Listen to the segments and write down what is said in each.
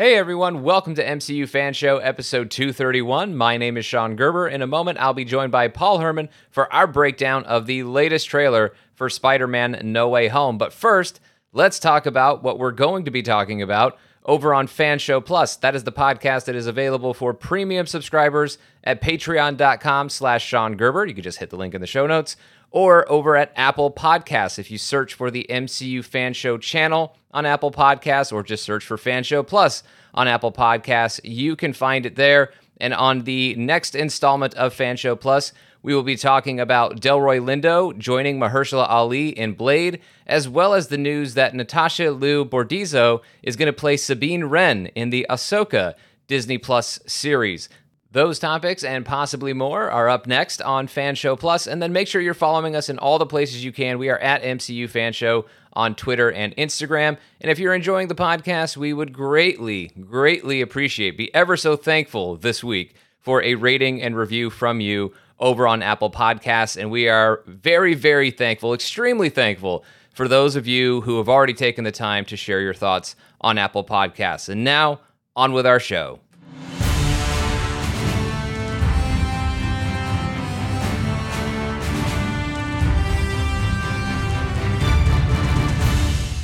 Hey everyone, welcome to MCU Fan Show episode 231. My name is Sean Gerber. In a moment, I'll be joined by Paul Hermann for our breakdown of the latest trailer for Spider Man No Way Home. But first, let's talk about what we're going to be talking about over on Fan Show Plus. That is the podcast that is available for premium subscribers at patreon.com slash Sean Gerber. You can just hit the link in the show notes or over at Apple Podcasts. If you search for the MCU Fan Show channel on Apple Podcasts or just search for Fan Show Plus on Apple Podcasts, you can find it there. And on the next installment of Fan Show Plus, we will be talking about Delroy Lindo joining Mahershala Ali in Blade, as well as the news that Natasha Liu Bordizzo is going to play Sabine Wren in the Ahsoka Disney Plus series. Those topics and possibly more are up next on Fan Show Plus, and then make sure you're following us in all the places you can. We are at MCU Fan Show on Twitter and Instagram. And if you're enjoying the podcast, we would greatly, greatly appreciate, be ever so thankful this week for a rating and review from you over on Apple Podcasts. And we are very, very thankful, extremely thankful for those of you who have already taken the time to share your thoughts on Apple Podcasts. And now, on with our show.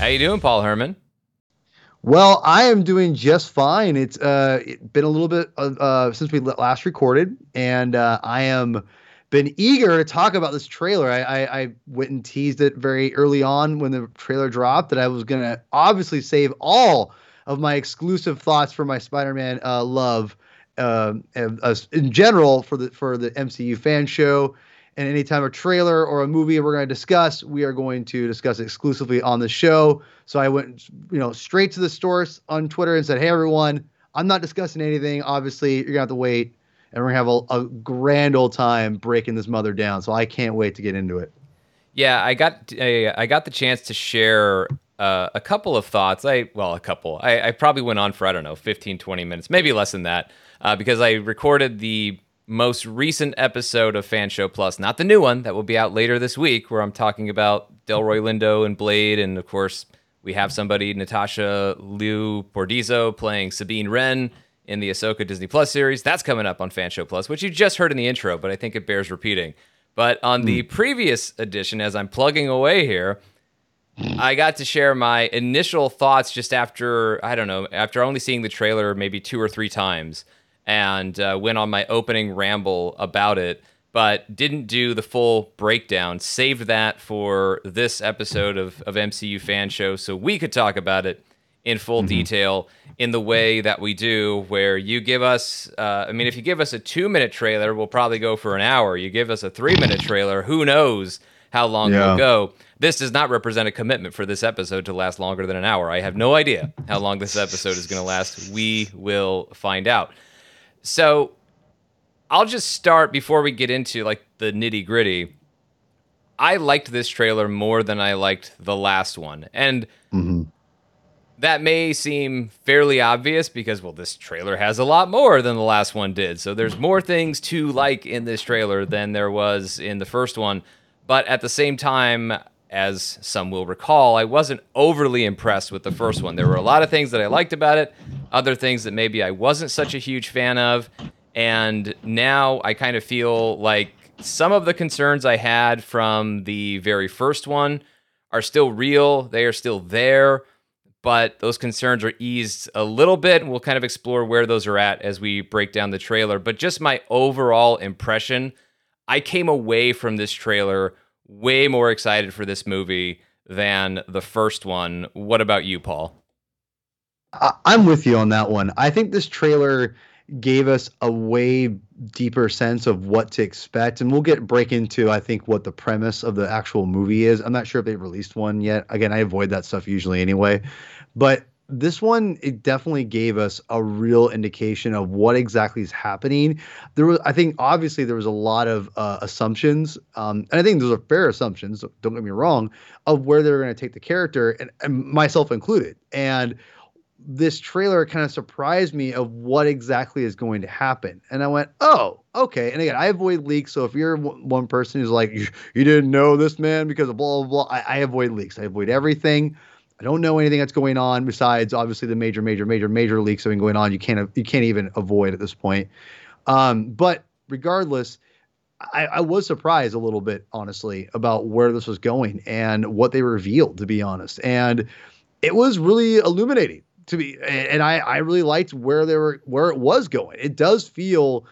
How you doing, Paul Hermann? Well, I am doing just fine. It's uh, been a little bit uh, since we last recorded, and uh, I am been eager to talk about this trailer. I, I, I went and teased it very early on when the trailer dropped that I was gonna obviously save all of my exclusive thoughts for my Spider-Man uh, love uh, in general for the for the MCU fan show and anytime a trailer or a movie we're going to discuss, we are going to discuss exclusively on the show. So I went, you know, straight to the source on Twitter and said, "Hey everyone, I'm not discussing anything. Obviously, you're gonna have to wait, and we're gonna have a, a grand old time breaking this mother down. So I can't wait to get into it." Yeah, I got I got the chance to share uh, a couple of thoughts. I well, a couple. I, I, probably went on for I don't know, 15, 20 minutes, maybe less than that, uh, because I recorded the most recent episode of Fan Show Plus, not the new one that will be out later this week, where I'm talking about Delroy Lindo and Blade, and of course we have somebody Natasha Liu Bordizzo playing Sabine Wren in the Ahsoka Disney Plus series. That's coming up on Fan Show Plus, which you just heard in the intro, but I think it bears repeating. But on the hmm. previous edition, as I'm plugging away here, I got to share my initial thoughts just after I don't know after only seeing the trailer maybe two or three times and uh, went on my opening ramble about it, but didn't do the full breakdown. Saved that for this episode of, of MCU Fan Show so we could talk about it in full mm-hmm. detail in the way that we do, where you give us, uh, I mean, if you give us a two minute trailer, we'll probably go for an hour. You give us a three minute trailer, who knows how long yeah. we'll go. This does not represent a commitment for this episode to last longer than an hour. I have no idea how long this episode is going to last. We will find out. So I'll just start before we get into like the nitty gritty. I liked this trailer more than I liked the last one. And mm-hmm. that may seem fairly obvious because, well, this trailer has a lot more than the last one did. So there's more things to like in this trailer than there was in the first one. But at the same time, as some will recall, I wasn't overly impressed with the first one. There were a lot of things that I liked about it, other things that maybe I wasn't such a huge fan of. And now I kind of feel like some of the concerns I had from the very first one are still real. They are still there, but those concerns are eased a little bit. And we'll kind of explore where those are at as we break down the trailer. But just my overall impression, I came away from this trailer way more excited for this movie than the first one. What about you, Paul? I'm with you on that one. I think this trailer gave us a way deeper sense of what to expect and we'll get break into i think what the premise of the actual movie is i'm not sure if they released one yet again i avoid that stuff usually anyway but this one it definitely gave us a real indication of what exactly is happening. There was i think obviously there was a lot of uh, assumptions um, and i think those are fair assumptions don't get me wrong of where they're going to take the character and, and myself included. And this trailer kind of surprised me of what exactly is going to happen. And i went oh okay. And again i avoid leaks so if you're one person who's like you, you didn't know this man because of blah blah blah I, I avoid leaks. I avoid everything I don't know anything that's going on besides obviously the major, major, major, major leaks have been going on. You can't you can't even avoid at this point. Um, but regardless, I, I, was surprised a little bit, honestly, about where this was going and what they revealed, to be honest. And it was really illuminating to me. And I, I really liked where they were, where it was going. It does feel,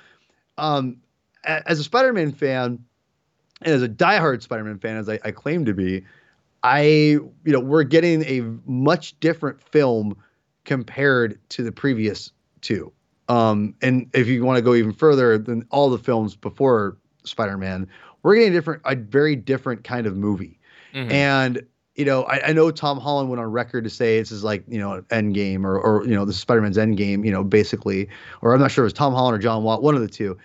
um, as a Spider-Man fan, and as a diehard Spider-Man fan, as I, I claim to be, I, you know, we're getting a much different film compared to the previous two. Um, and if you want to go even further than all the films before Spider-Man, we're getting a different, a very different kind of movie. Mm-hmm. And you know, I, I, know Tom Holland went on record to say this is like you know Endgame or or you know this is Spider-Man's Endgame, you know, basically, or I'm not sure it was Tom Holland or John Watt, one of the two.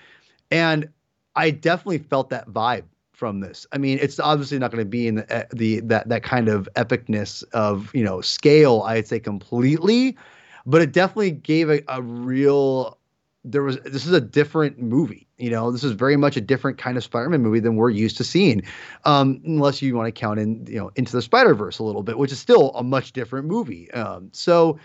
And I definitely felt that vibe from this. I mean, it's obviously not going to be in the, the that that kind of epicness of you know scale. I'd say completely, but it definitely gave a, a real there was this is a different movie. You know, this is very much a different kind of Spider-Man movie than we're used to seeing, um, unless you want to count in you know into the Spider Verse a little bit, which is still a much different movie. Um, so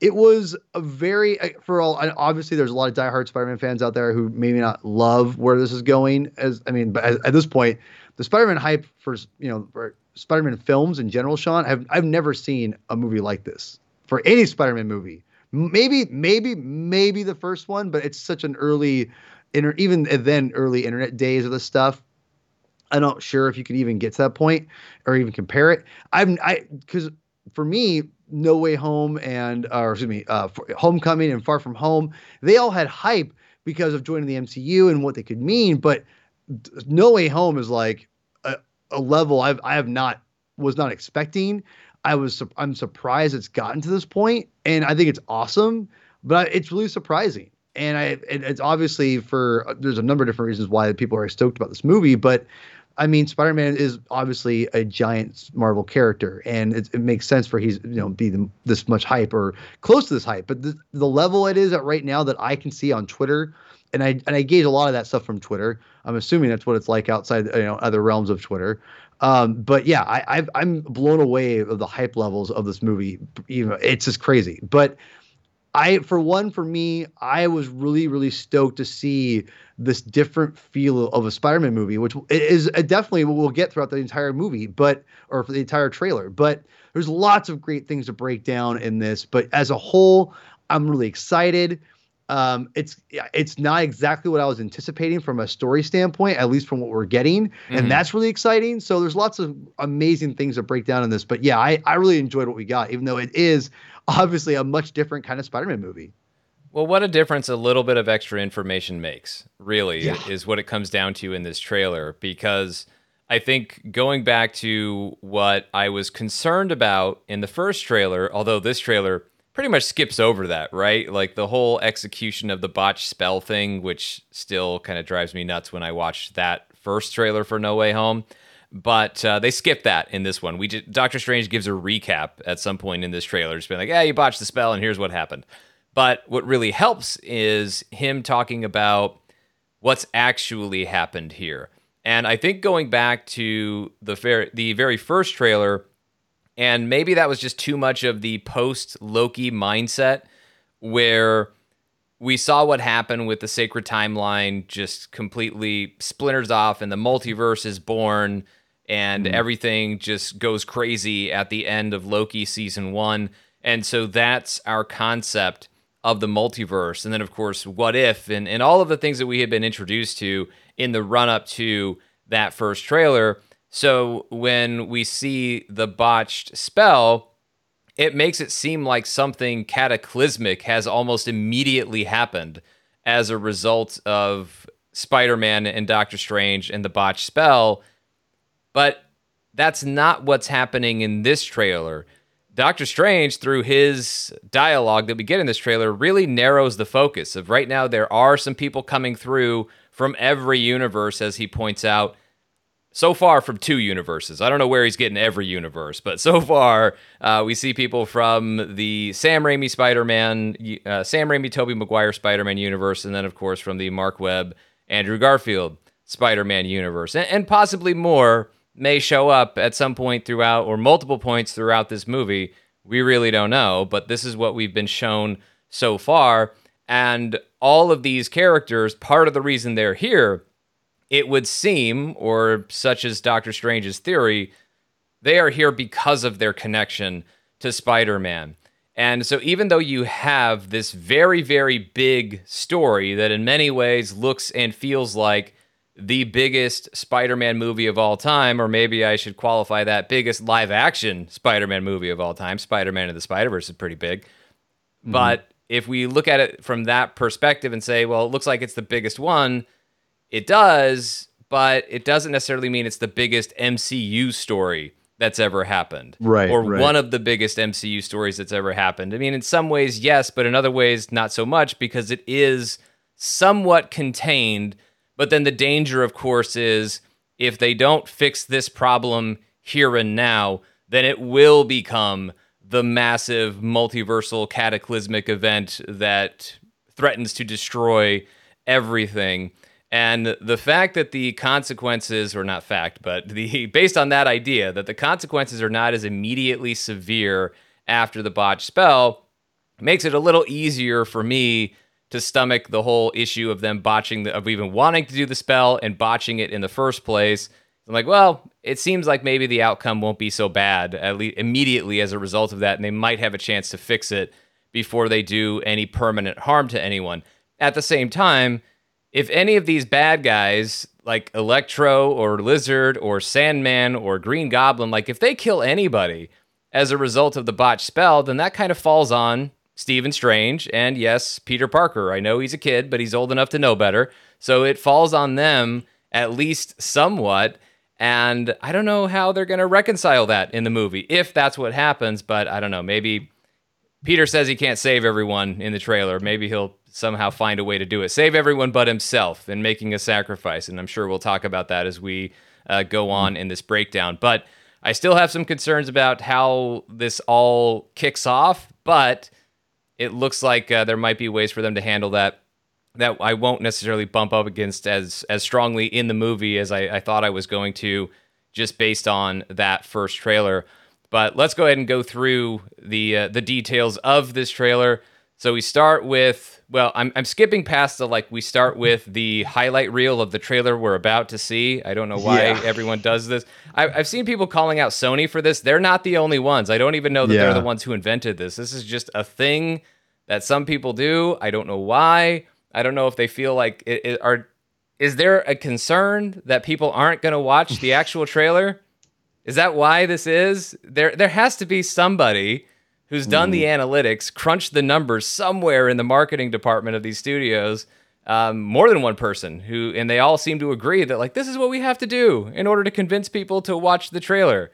it was a very for all obviously there's a lot of diehard Spider-Man fans out there who maybe not love where this is going. As I mean, but at, at this point, the Spider-Man hype for you know for Spider-Man films in general, Sean, I've I've never seen a movie like this for any Spider-Man movie maybe maybe maybe the first one but it's such an early inter- even then early internet days of the stuff i'm not sure if you could even get to that point or even compare it i'm i because for me no way home and uh, or excuse me uh, homecoming and far from home they all had hype because of joining the mcu and what they could mean but no way home is like a, a level i've i have not was not expecting I was I'm surprised it's gotten to this point, and I think it's awesome, but it's really surprising. And I it, it's obviously for there's a number of different reasons why people are stoked about this movie, but I mean, Spider-Man is obviously a giant Marvel character, and it, it makes sense for he's you know be the, this much hype or close to this hype. But the, the level it is at right now that I can see on Twitter, and I and I gauge a lot of that stuff from Twitter. I'm assuming that's what it's like outside you know other realms of Twitter. Um, but yeah, I, i am blown away of the hype levels of this movie. You know, it's just crazy. But I, for one, for me, I was really, really stoked to see this different feel of a Spider-Man movie, which is definitely what we'll get throughout the entire movie, but or for the entire trailer. But there's lots of great things to break down in this. But as a whole, I'm really excited. Um, it's it's not exactly what I was anticipating from a story standpoint, at least from what we're getting, mm-hmm. and that's really exciting. So there's lots of amazing things to break down in this. But yeah, I I really enjoyed what we got, even though it is obviously a much different kind of Spider-Man movie. Well, what a difference a little bit of extra information makes, really, yeah. is what it comes down to in this trailer. Because I think going back to what I was concerned about in the first trailer, although this trailer pretty much skips over that, right? Like the whole execution of the botch spell thing, which still kind of drives me nuts when I watch that first trailer for No Way Home. But uh, they skip that in this one. We just, Doctor Strange gives a recap at some point in this trailer, just being like, "Yeah, you botched the spell, and here's what happened." But what really helps is him talking about what's actually happened here. And I think going back to the very the very first trailer, and maybe that was just too much of the post Loki mindset where we saw what happened with the sacred timeline just completely splinters off and the multiverse is born and mm. everything just goes crazy at the end of Loki season 1 and so that's our concept of the multiverse and then of course what if and, and all of the things that we had been introduced to in the run up to that first trailer so when we see the botched spell, it makes it seem like something cataclysmic has almost immediately happened as a result of Spider Man and Doctor Strange and the botched spell. But that's not what's happening in this trailer. Doctor Strange, through his dialogue that we get in this trailer, really narrows the focus of right now there are some people coming through from every universe, as he points out so far from two universes. I don't know where he's getting every universe, but so far uh, we see people from the Sam Raimi Spider-Man, uh, Sam Raimi, Tobey Maguire Spider-Man universe, and then of course from the Mark Webb, Andrew Garfield Spider-Man universe, and, and possibly more may show up at some point throughout or multiple points throughout this movie. We really don't know, but this is what we've been shown so far. And all of these characters, part of the reason they're here, it would seem, or such as Doctor Strange's theory, they are here because of their connection to Spider Man. And so, even though you have this very, very big story that in many ways looks and feels like the biggest Spider Man movie of all time, or maybe I should qualify that biggest live action Spider Man movie of all time, Spider Man and the Spider Verse is pretty big. Mm-hmm. But if we look at it from that perspective and say, well, it looks like it's the biggest one, it does, but it doesn't necessarily mean it's the biggest MCU story that's ever happened. Right. Or right. one of the biggest MCU stories that's ever happened. I mean, in some ways, yes, but in other ways, not so much because it is somewhat contained. But then the danger, of course, is if they don't fix this problem here and now, then it will become the massive multiversal cataclysmic event that threatens to destroy everything. And the fact that the consequences, or not fact, but the based on that idea that the consequences are not as immediately severe after the botch spell makes it a little easier for me to stomach the whole issue of them botching the, of even wanting to do the spell and botching it in the first place. I'm like, well, it seems like maybe the outcome won't be so bad at least immediately as a result of that, and they might have a chance to fix it before they do any permanent harm to anyone. At the same time, if any of these bad guys like Electro or Lizard or Sandman or Green Goblin, like if they kill anybody as a result of the botch spell, then that kind of falls on Stephen Strange and yes, Peter Parker. I know he's a kid, but he's old enough to know better. So it falls on them at least somewhat. And I don't know how they're going to reconcile that in the movie if that's what happens, but I don't know. Maybe Peter says he can't save everyone in the trailer. Maybe he'll somehow find a way to do it. Save everyone but himself and making a sacrifice. And I'm sure we'll talk about that as we uh, go on in this breakdown. But I still have some concerns about how this all kicks off, but it looks like uh, there might be ways for them to handle that that I won't necessarily bump up against as as strongly in the movie as I, I thought I was going to, just based on that first trailer. But let's go ahead and go through the uh, the details of this trailer. So we start with well, I'm I'm skipping past the like we start with the highlight reel of the trailer we're about to see. I don't know why yeah. everyone does this. I, have seen people calling out Sony for this. They're not the only ones. I don't even know that yeah. they're the ones who invented this. This is just a thing that some people do. I don't know why. I don't know if they feel like it, it are. Is there a concern that people aren't going to watch the actual trailer? Is that why this is? There, there has to be somebody who's done mm. the analytics, crunched the numbers somewhere in the marketing department of these studios. Um, more than one person who, and they all seem to agree that like this is what we have to do in order to convince people to watch the trailer.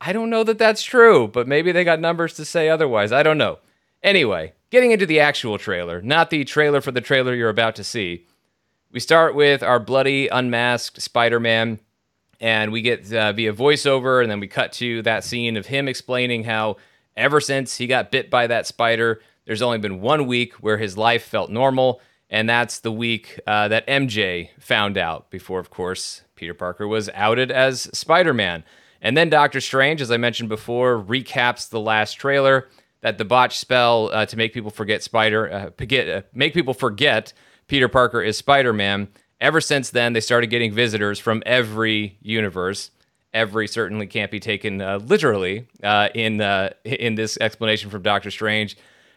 I don't know that that's true, but maybe they got numbers to say otherwise. I don't know. Anyway, getting into the actual trailer, not the trailer for the trailer you're about to see. We start with our bloody, unmasked Spider Man, and we get uh, via voiceover, and then we cut to that scene of him explaining how Ever since he got bit by that spider, there's only been one week where his life felt normal, and that's the week uh, that MJ found out, before, of course, Peter Parker was outed as Spider Man. And then Doctor Strange, as I mentioned before, recaps the last trailer that the botch spell uh, to make people forget Spider, uh, uh, make people forget Peter Parker is Spider Man. Ever since then, they started getting visitors from every universe every certainly can't be taken uh, literally uh, in uh, in this explanation from Doctor Strange.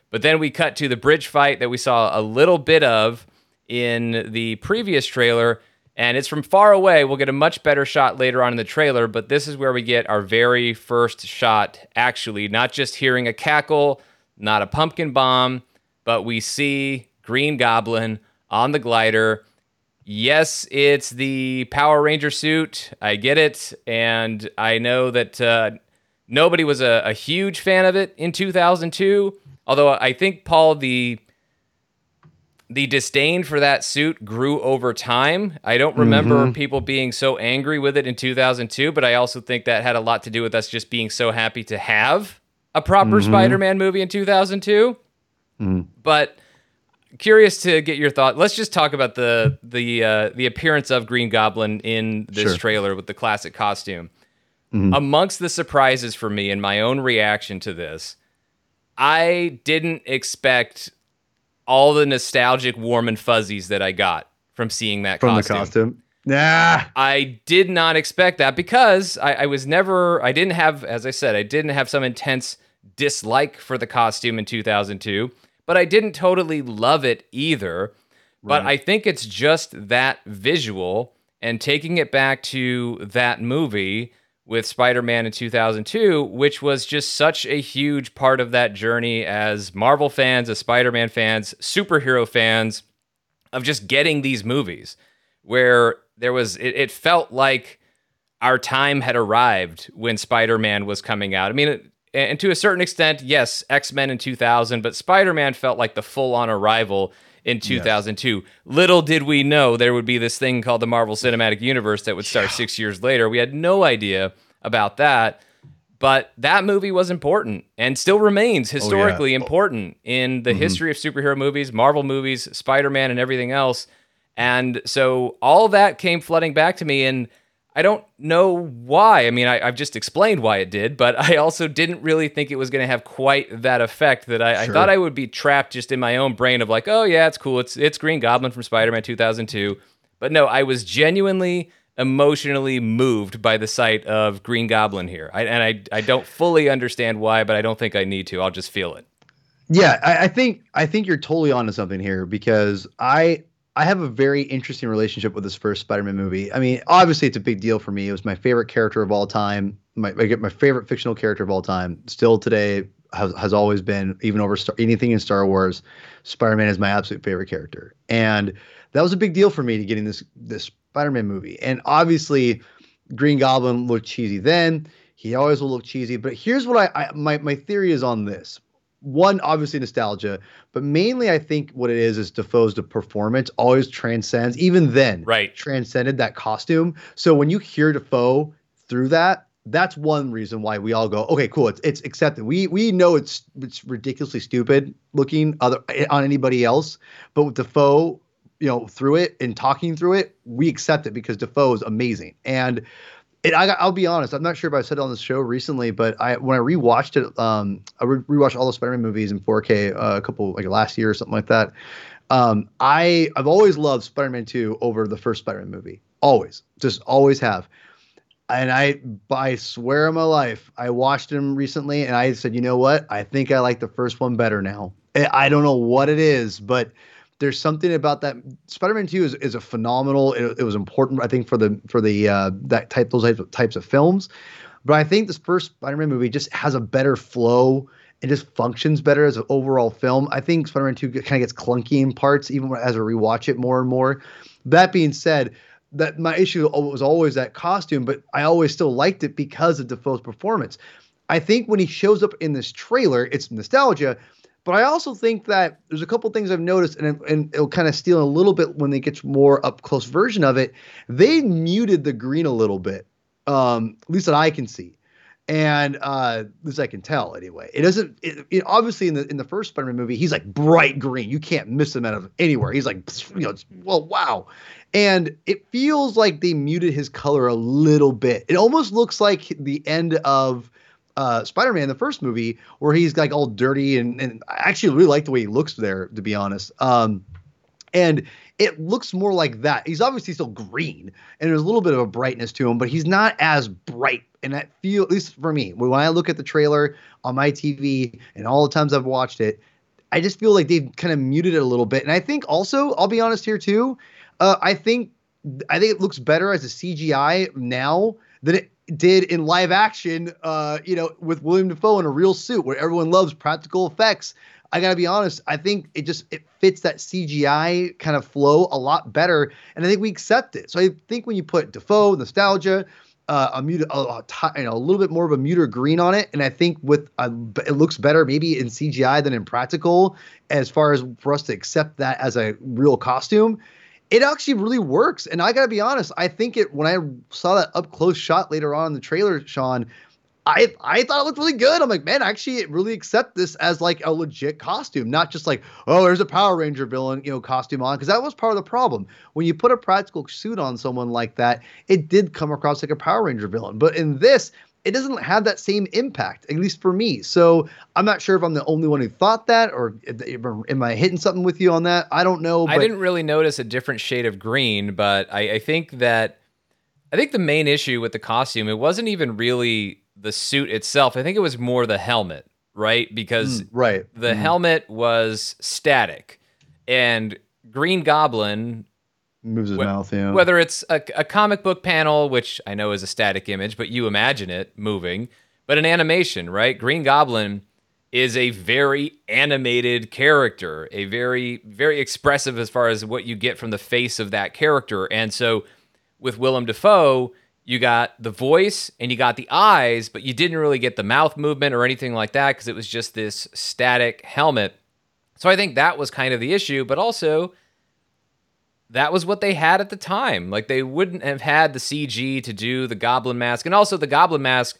But then we cut to the bridge fight that we saw a little bit of in the previous trailer, and it's from far away. We'll get a much better shot later on in the trailer, but this is where we get our very first shot. Actually, not just hearing a cackle, not a pumpkin bomb, but we see Green Goblin on the glider yes, it's the Power Ranger suit. I get it. And I know that uh, nobody was a, a, huge fan of it in 2002. Although I think, Paul, the. The disdain for that suit grew over time. I don't remember mm-hmm. people being so angry with it in 2002, but I also think that had a lot to do with us just being so happy to have a proper mm-hmm. Spider Man movie in 2002. Mm. But curious to get your thought. Let's just talk about the the uh, the appearance of Green Goblin in this sure. trailer with the classic costume. Mm-hmm. Amongst the surprises for me and my own reaction to this, I didn't expect all the nostalgic warm and fuzzies that I got from seeing that from costume. the costume. Nah, I did not expect that because I, I was never. I didn't have, as I said, I didn't have some intense dislike for the costume in 2002, but I didn't totally love it either. Right. But I think it's just that visual and taking it back to that movie with Spider-Man in 2002, which was just such a huge part of that journey as Marvel fans, as Spider-Man fans, superhero fans of just getting these movies where there was it, it felt like our time had arrived when Spider-Man was coming out. I mean, and to a certain extent, yes, X-Men in 2000, but Spider-Man felt like the full-on arrival in 2002. Yes. Little did we know there would be this thing called the Marvel Cinematic Universe that would start yeah. 6 years later. We had no idea about that. But that movie was important and still remains historically oh, yeah. important in the mm-hmm. history of superhero movies, Marvel movies, Spider Man, and everything else. And so all that came flooding back to me. And I don't know why. I mean, I, have just explained why it did, but I also didn't really think it was going to have quite that effect. That I, sure. I, thought I would be trapped just in my own brain of like, oh yeah, it's cool. It's it's Green Goblin from Spider Man 2002. But no, I was genuinely emotionally moved by the sight of Green Goblin here. I, and I I don't fully understand why, but I don't think I need to. I'll just feel it. Yeah, I, I think I think you're totally onto something here because I I have a very interesting relationship with this first Spider-Man movie. I mean, obviously it's a big deal for me. It was my favorite character of all time. My my favorite fictional character of all time. Still today has, has always been even over Star, anything in Star Wars. Spider-Man is my absolute favorite character, and that was a big deal for me to getting this this Spider-Man movie. And obviously, Green Goblin looked cheesy then. He always will look cheesy. But here's what I, I my my theory is on this. One, obviously nostalgia, but mainly I think what it is is Dafoe's the performance always transcends, even then, right? Transcended that costume. So when you hear Dafoe through that, that's one reason why we all go, okay, cool, it's it's accepted. We we know it's it's ridiculously stupid looking other on anybody else, but with Dafoe, you know, through it and talking through it, we accept it because Dafoe is amazing. And it, I, will be honest, I'm not sure if I said it on the show recently, but I when I rewatched it, um, I re- rewatched all the Spider-Man movies in 4K uh, a couple like last year or something like that. Um, I I've always loved Spider-Man 2 over the first Spider-Man movie, always, just always have. And I, I swear on my life, I watched him recently, and I said, you know what? I think I like the first one better now. I don't know what it is, but there's something about that. Spider-Man Two is, is a phenomenal. It, it was important, I think, for the for the uh, that type those types of, types of films. But I think this first Spider-Man movie just has a better flow and just functions better as an overall film. I think Spider-Man Two kind of gets clunky in parts, even as I rewatch it more and more. That being said, that my issue was always that costume, but I always still liked it because of Dafoe's performance. I think when he shows up in this trailer, it's nostalgia, but I also think that there's a couple things I've noticed, and, and it'll kind of steal a little bit when they get more up close version of it. They muted the green a little bit, um, at least that I can see, and uh, at least I can tell anyway. It doesn't. It, it, obviously in the in the first Spider-Man movie, he's like bright green. You can't miss him out of anywhere. He's like, you know, well, wow. And it feels like they muted his color a little bit. It almost looks like the end of uh, Spider-Man, the first movie, where he's like all dirty and, and I actually really like the way he looks there, to be honest. Um, and it looks more like that. He's obviously still green, and there's a little bit of a brightness to him, but he's not as bright. And that feel, at least for me, when I look at the trailer on my TV and all the times I've watched it, I just feel like they've kind of muted it a little bit. And I think also, I'll be honest here too, uh, I think I think it looks better as a CGI now than it did in live action, uh, you know, with William Dafoe in a real suit where everyone loves practical effects. I gotta be honest, I think it just it fits that CGI kind of flow a lot better, and I think we accept it. So I think when you put Dafoe, nostalgia, uh, a mute, a, a, you know, a little bit more of a muter green on it, and I think with a, it looks better maybe in CGI than in practical, as far as for us to accept that as a real costume it actually really works. And I got to be honest, I think it when I saw that up close shot later on in the trailer, Sean, I I thought it looked really good. I'm like, man, actually, really accept this as like a legit costume, not just like, oh, there's a Power Ranger villain, you know, costume on, because that was part of the problem. When you put a practical suit on someone like that, it did come across like a Power Ranger villain. But in this, it doesn't have that same impact, at least for me. So I'm not sure if I'm the only one who thought that, or am I hitting something with you on that? I don't know. I didn't really notice a different shade of green, but I, I think that I think the main issue with the costume it wasn't even really the suit itself. I think it was more the helmet, right? Because mm, right. the mm. helmet was static, and Green Goblin moves his wh- mouth. Yeah. Whether it's a, a comic book panel, which I know is a static image, but you imagine it moving, but an animation, right? Green Goblin is a very animated character, a very very expressive as far as what you get from the face of that character, and so with Willem Dafoe you got the voice and you got the eyes, but you didn't really get the mouth movement or anything like that because it was just this static helmet. So I think that was kind of the issue, but also that was what they had at the time. Like they wouldn't have had the CG to do the goblin mask. And also the goblin mask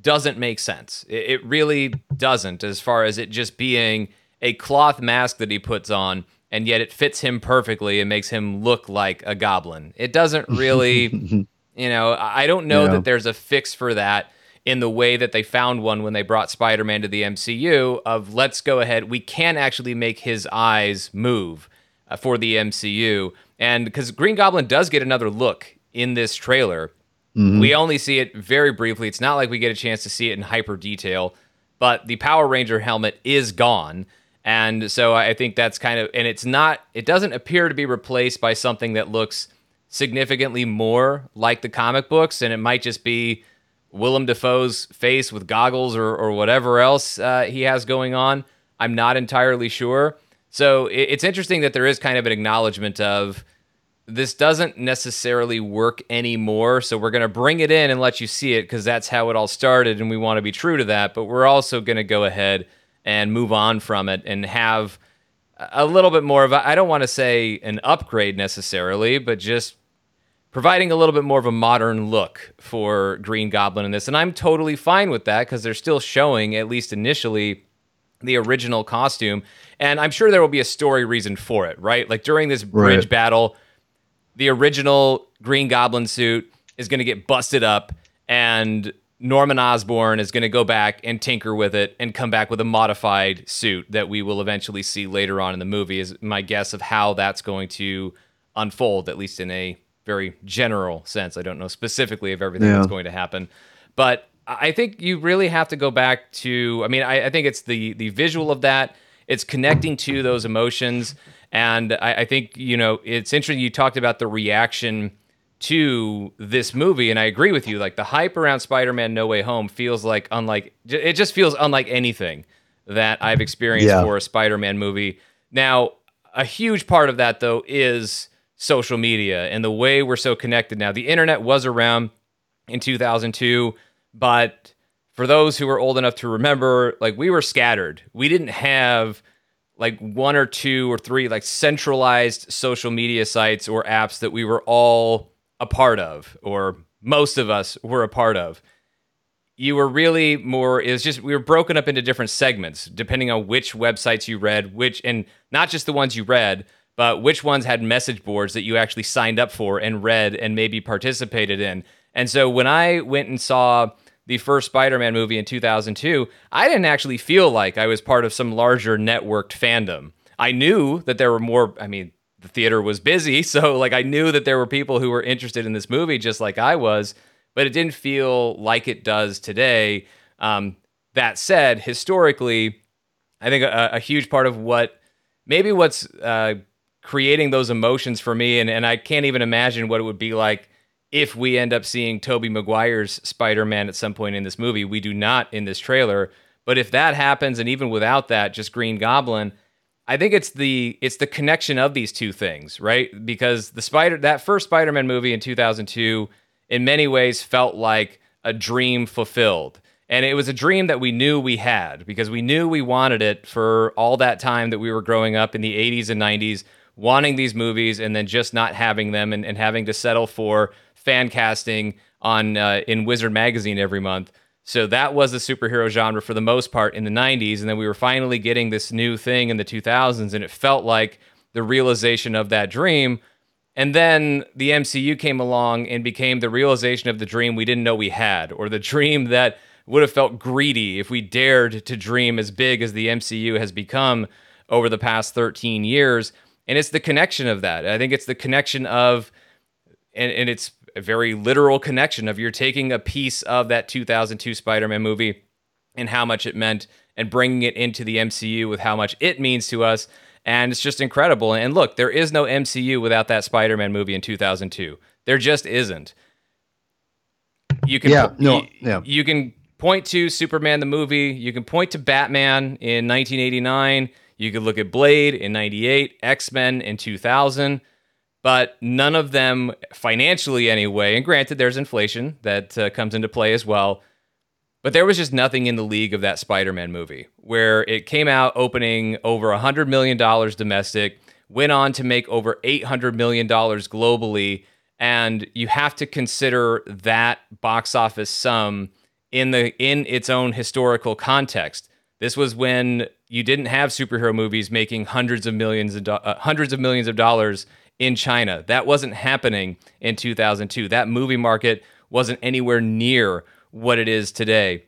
doesn't make sense. It, really doesn't as far as it just being a cloth mask that he puts on and yet it fits him perfectly and makes him look like a goblin. It doesn't really You know, I don't know yeah. that there's a fix for that in the way that they found one when they brought Spider-Man to the MCU of let's go ahead, we can actually make his eyes move uh, for the MCU. And cuz Green Goblin does get another look in this trailer. Mm-hmm. We only see it very briefly. It's not like we get a chance to see it in hyper detail, but the Power Ranger helmet is gone. And so I think that's kind of and it's not it doesn't appear to be replaced by something that looks significantly more like the comic books, and it might just be Willem Dafoe's face with goggles or, or whatever else uh, he has going on. I'm not entirely sure. So it's interesting that there is kind of an acknowledgement of this doesn't necessarily work anymore. So we're going to bring it in and let you see it because that's how it all started, and we want to be true to that. But we're also going to go ahead and move on from it and have a little bit more of a, I don't want to say an upgrade necessarily, but just providing a little bit more of a modern look for Green Goblin in this. And I'm totally fine with that because they're still showing, at least initially, the original costume. And I'm sure there will be a story reason for it, right? Like during this bridge right. battle, the original Green Goblin suit is going to get busted up, and Norman Osborn is going to go back and tinker with it and come back with a modified suit that we will eventually see later on in the movie, is my guess of how that's going to unfold, at least in a very general sense. I don't know specifically of everything yeah. that's going to happen, but I think you really have to go back to. I mean, I, I think it's the the visual of that. It's connecting to those emotions, and I, I think you know it's interesting. You talked about the reaction to this movie and I agree with you like the hype around Spider-Man No Way Home feels like unlike it just feels unlike anything that I've experienced yeah. for a Spider-Man movie. Now, a huge part of that though is social media and the way we're so connected now. The internet was around in 2002, but for those who are old enough to remember, like we were scattered. We didn't have like one or two or three like centralized social media sites or apps that we were all a part of or most of us were a part of. You were really more it was just we were broken up into different segments depending on which websites you read, which and not just the ones you read, but which ones had message boards that you actually signed up for and read and maybe participated in. And so when I went and saw the first Spider-Man movie in 2002, I didn't actually feel like I was part of some larger networked fandom. I knew that there were more, I mean, the theater was busy, so like I knew that there were people who were interested in this movie just like I was, but it didn't feel like it does today. Um, that said, historically, I think a, a, huge part of what maybe what's uh, creating those emotions for me. And, and I can't even imagine what it would be like if we end up seeing Tobey Maguire's Spider-Man at some point in this movie. We do not in this trailer. But if that happens, and even without that, just Green Goblin, I think it's the it's the connection of these two things, right? Because the Spider that first Spider-Man movie in 2002 in many ways felt like a dream fulfilled. And it was a dream that we knew we had because we knew we wanted it for all that time that we were growing up in the 80s and 90s wanting these movies and then just not having them and, and having to settle for fan casting on uh, in Wizard magazine every month. So that was the superhero genre for the most part in the 90s. And then we were finally getting this new thing in the 2000s, and it felt like the realization of that dream. And then the MCU came along and became the realization of the dream we didn't know we had, or the dream that would have felt greedy if we dared to dream as big as the MCU has become over the past 13 years. And it's the connection of that. I think it's the connection of, and, and it's a very literal connection of you're taking a piece of that 2002 Spider-Man movie and how much it meant and bringing it into the MCU with how much it means to us and it's just incredible. And look, there is no MCU without that Spider-Man movie in 2002. There just isn't. You can yeah, no, you, yeah. you can point to Superman the movie, you can point to Batman in 1989, you could look at Blade in 98, X-Men in 2000 but none of them financially anyway. And granted, there's inflation that uh, comes into play as well. But there was just nothing in the league of that Spider Man movie where it came out opening over $100 million domestic, went on to make over $800 million globally. And you have to consider that box office sum in the in its own historical context. This was when you didn't have superhero movies making hundreds of millions of do- uh, hundreds of millions of dollars in China. That wasn't happening in 2002. That movie market wasn't anywhere near what it is today.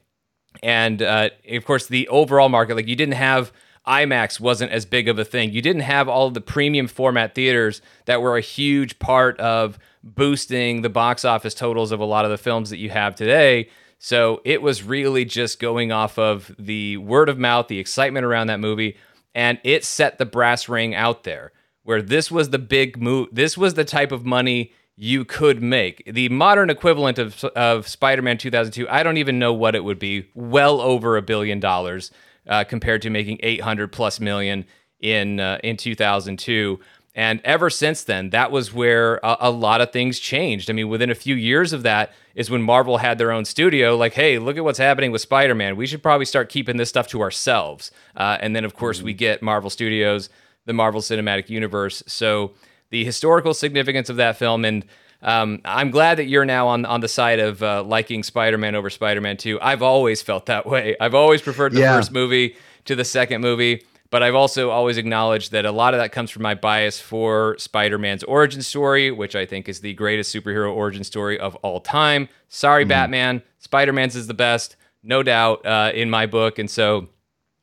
And uh, of course, the overall market, like you didn't have IMAX wasn't as big of a thing. You didn't have all the premium format theaters that were a huge part of boosting the box office totals of a lot of the films that you have today. So it was really just going off of the word of mouth, the excitement around that movie, and it set the brass ring out there where this was the big move. This was the type of money you could make. The modern equivalent of, of Spider Man 2002, I don't even know what it would be, well over a billion dollars uh, compared to making 800 plus million in, uh, in 2002. And ever since then, that was where a, a, lot of things changed. I mean, within a few years of that is when Marvel had their own studio. Like, hey, look at what's happening with Spider Man. We should probably start keeping this stuff to ourselves. Uh, and then, of course, mm-hmm. we get Marvel Studios, the Marvel Cinematic Universe. So the historical significance of that film. And um, I'm glad that you're now on on the side of uh, liking Spider-Man over Spider-Man 2. I've always felt that way. I've always preferred the yeah. first movie to the second movie, but I've also always acknowledged that a lot of that comes from my bias for Spider-Man's origin story, which I think is the greatest superhero origin story of all time. Sorry, mm-hmm. Batman. Spider-Man's is the best, no doubt, uh, in my book, and so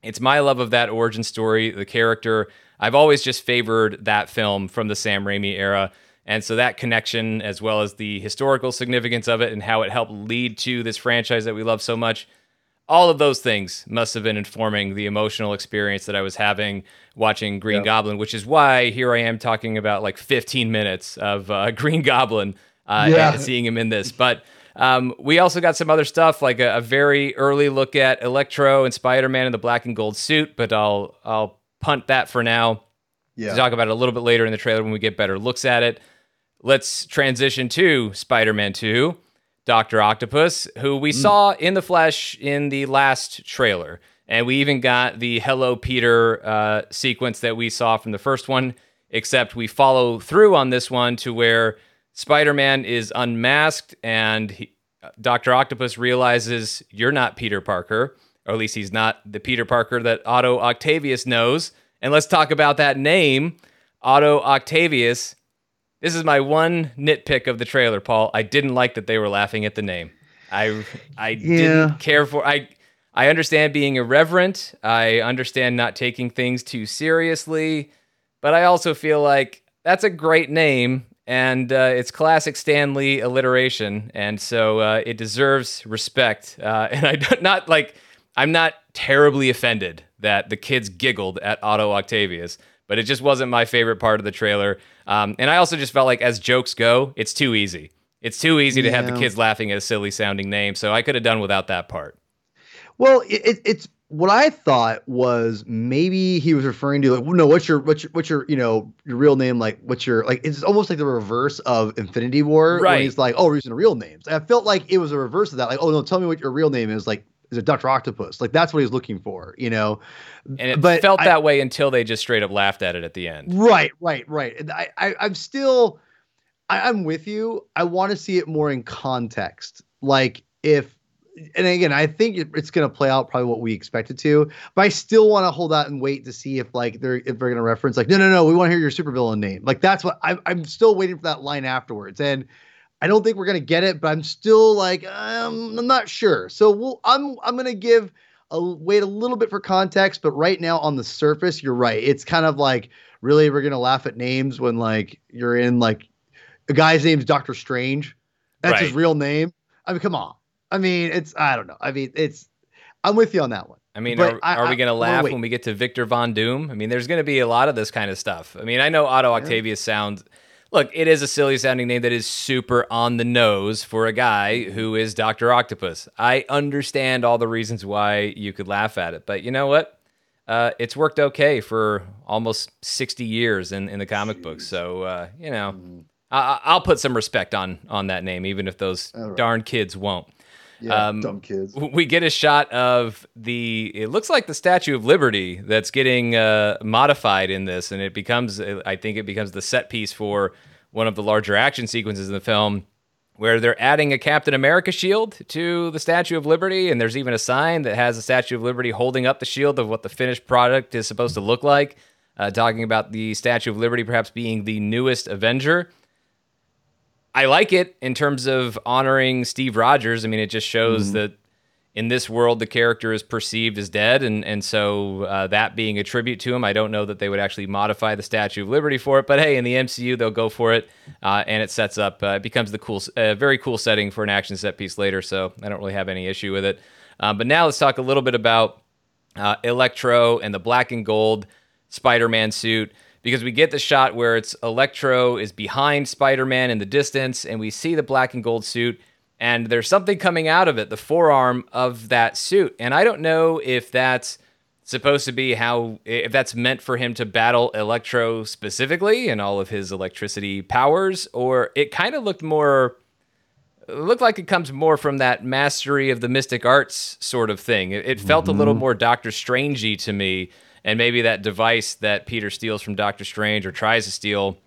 it's my love of that origin story, the character I've always just favored that film from the Sam Raimi era. And so that connection, as well as the historical significance of it and how it helped lead to this franchise that we love so much, all of those things must have been informing the emotional experience that I was having watching Green yep. Goblin, which is why here I am talking about like 15 minutes of uh, Green Goblin uh, yeah. and seeing him in this. But um, we also got some other stuff like a, a very early look at Electro and Spider Man in the black and gold suit, but I'll I'll punt that for now. Yeah. talk about it a little bit later in the trailer when we get better looks at it. Let's transition to Spider Man 2, Dr. Octopus, who we mm. saw in the flesh in the last trailer. And we even got the Hello Peter uh, sequence that we saw from the first one, except we follow through on this one to where Spider Man is unmasked and he, Dr. Octopus realizes you're not Peter Parker or at least he's not the Peter Parker that Otto Octavius knows. And let's talk about that name, Otto Octavius. This is my one nitpick of the trailer, Paul. I didn't like that they were laughing at the name. I I yeah. didn't care for I I understand being irreverent. I understand not taking things too seriously, but I also feel like that's a great name and uh, it's classic Stan Lee alliteration, and so uh, it deserves respect. Uh, and I not like I'm not terribly offended that the kids giggled at Otto Octavius, but it just wasn't my favorite part of the trailer. Um, and I also just felt like, as jokes go, it's too easy. It's too easy to have the kids laughing at a silly sounding name. So I could have done without that part. Well, it, it's what I thought was maybe he was referring to like, no, what's your what's your what's your you know your real name? Like, what's your like? It's almost like the reverse of Infinity War. Right. he's like, oh, we're using real names. I felt like it was a reverse of that. Like, oh no, tell me what your real name is. Like, is a Doctor Octopus. Like that's what he's looking for, you know. And it but felt I, that way until they just straight up laughed at it at the end. Right, right, right. I, I I'm still, I, I'm with you. I want to see it more in context. Like if and again, I think it's going to play out probably what we expect it to, but I still want to hold out and wait to see if like they're if they're going to reference like no no no we want to hear your supervillain name like that's what I'm I'm still waiting for that line afterwards and I don't think we're going to get it, but I'm still like um, I'm not sure. So we'll I'm I'm going to give a wait a little bit for context, but right now on the surface, you're right. It's kind of like really we're going to laugh at names when like you're in like a guy's name's Doctor Strange. That's right. his real name. I mean, come on. I mean, it's I don't know. I mean, it's I'm with you on that one. I mean, but are, I, are we going to laugh when we get to Victor Von Doom? I mean, there's going to be a lot of this kind of stuff. I mean, I know Otto Octavius yeah. sounds look, it is a silly sounding name that is super on the nose for a guy who is Dr. Octopus. I understand all the reasons why you could laugh at it, but you know what? Uh, it's worked okay for almost 60 years in, in the comic Jeez. books. So, uh, you know, mm-hmm. I, will put some respect on on that name, even if those right. darn kids won't. Yeah, um, dumb kids. We get a shot of the. It looks like the Statue of Liberty that's getting uh, modified in this, and it becomes. I think it becomes the set piece for one of the larger action sequences in the film, where they're adding a Captain America shield to the Statue of Liberty, and there's even a sign that has the Statue of Liberty holding up the shield of what the finished product is supposed to look like, uh, talking about the Statue of Liberty perhaps being the newest Avenger. I like it in terms of honoring Steve Rogers. I mean, it just shows mm. that in this world the character is perceived as dead, and and so uh, that being a tribute to him, I don't know that they would actually modify the Statue of Liberty for it. But hey, in the MCU, they'll go for it, uh, and it sets up. Uh, it becomes the cool, uh, very cool setting for an action set piece later. So I don't really have any issue with it. Uh, but now let's talk a little bit about uh, Electro and the black and gold Spider-Man suit because we get the shot where it's Electro is behind Spider-Man in the distance, and we see the black and gold suit, and there's something coming out of it, the forearm of that suit, and I don't know if that's supposed to be how if that's meant for him to battle Electro specifically and all of his electricity powers, or it kind of looked more. Looked like it comes more from that mastery of the mystic arts sort of thing. It, it felt mm-hmm. a little mm-hmm. more Doctor Strangey to me and maybe that device that Peter steals from Doctor Strange or tries to steal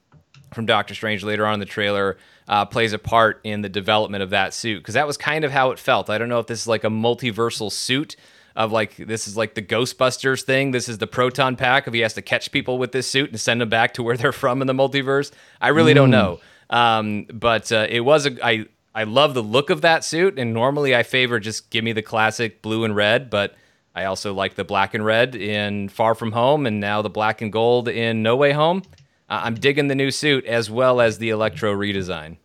from Doctor Strange later on in the trailer uh, plays a part in the development of that suit because that was kind of how it felt. I don't know if this is like a multiversal suit of like this is like the Ghostbusters thing. This is the proton pack if he has to catch people with this suit and send them back to where they're from in the multiverse. I really mm. don't know. Um, but uh, it was a I I love the look of that suit, and normally I favor just give me the classic blue and red, but I also like the black and red in Far From Home and now the black and gold in No Way Home. Uh, I'm digging the new suit as well as the Electro redesign.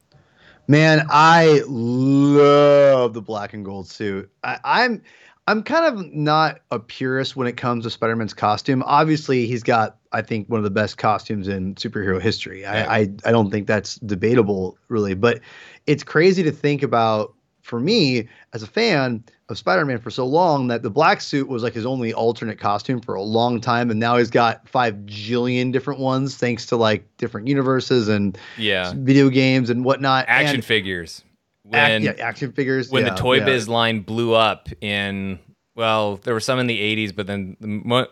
Man, I love the black and gold suit. I, I'm I'm kind of not a purist when it comes to Spider-Man's costume. Obviously, he's got I think one of the best costumes in superhero history. I, I I don't think that's debatable really, but it's crazy to think about for me as a fan of Spider-Man for so long that the black suit was like his only alternate costume for a long time, and now he's got five jillion different ones thanks to like different universes and yeah, video games and whatnot. Action and figures. When, act, yeah, action figures. When yeah, the Toy yeah. Biz line blew up in well, there were some in the '80s, but then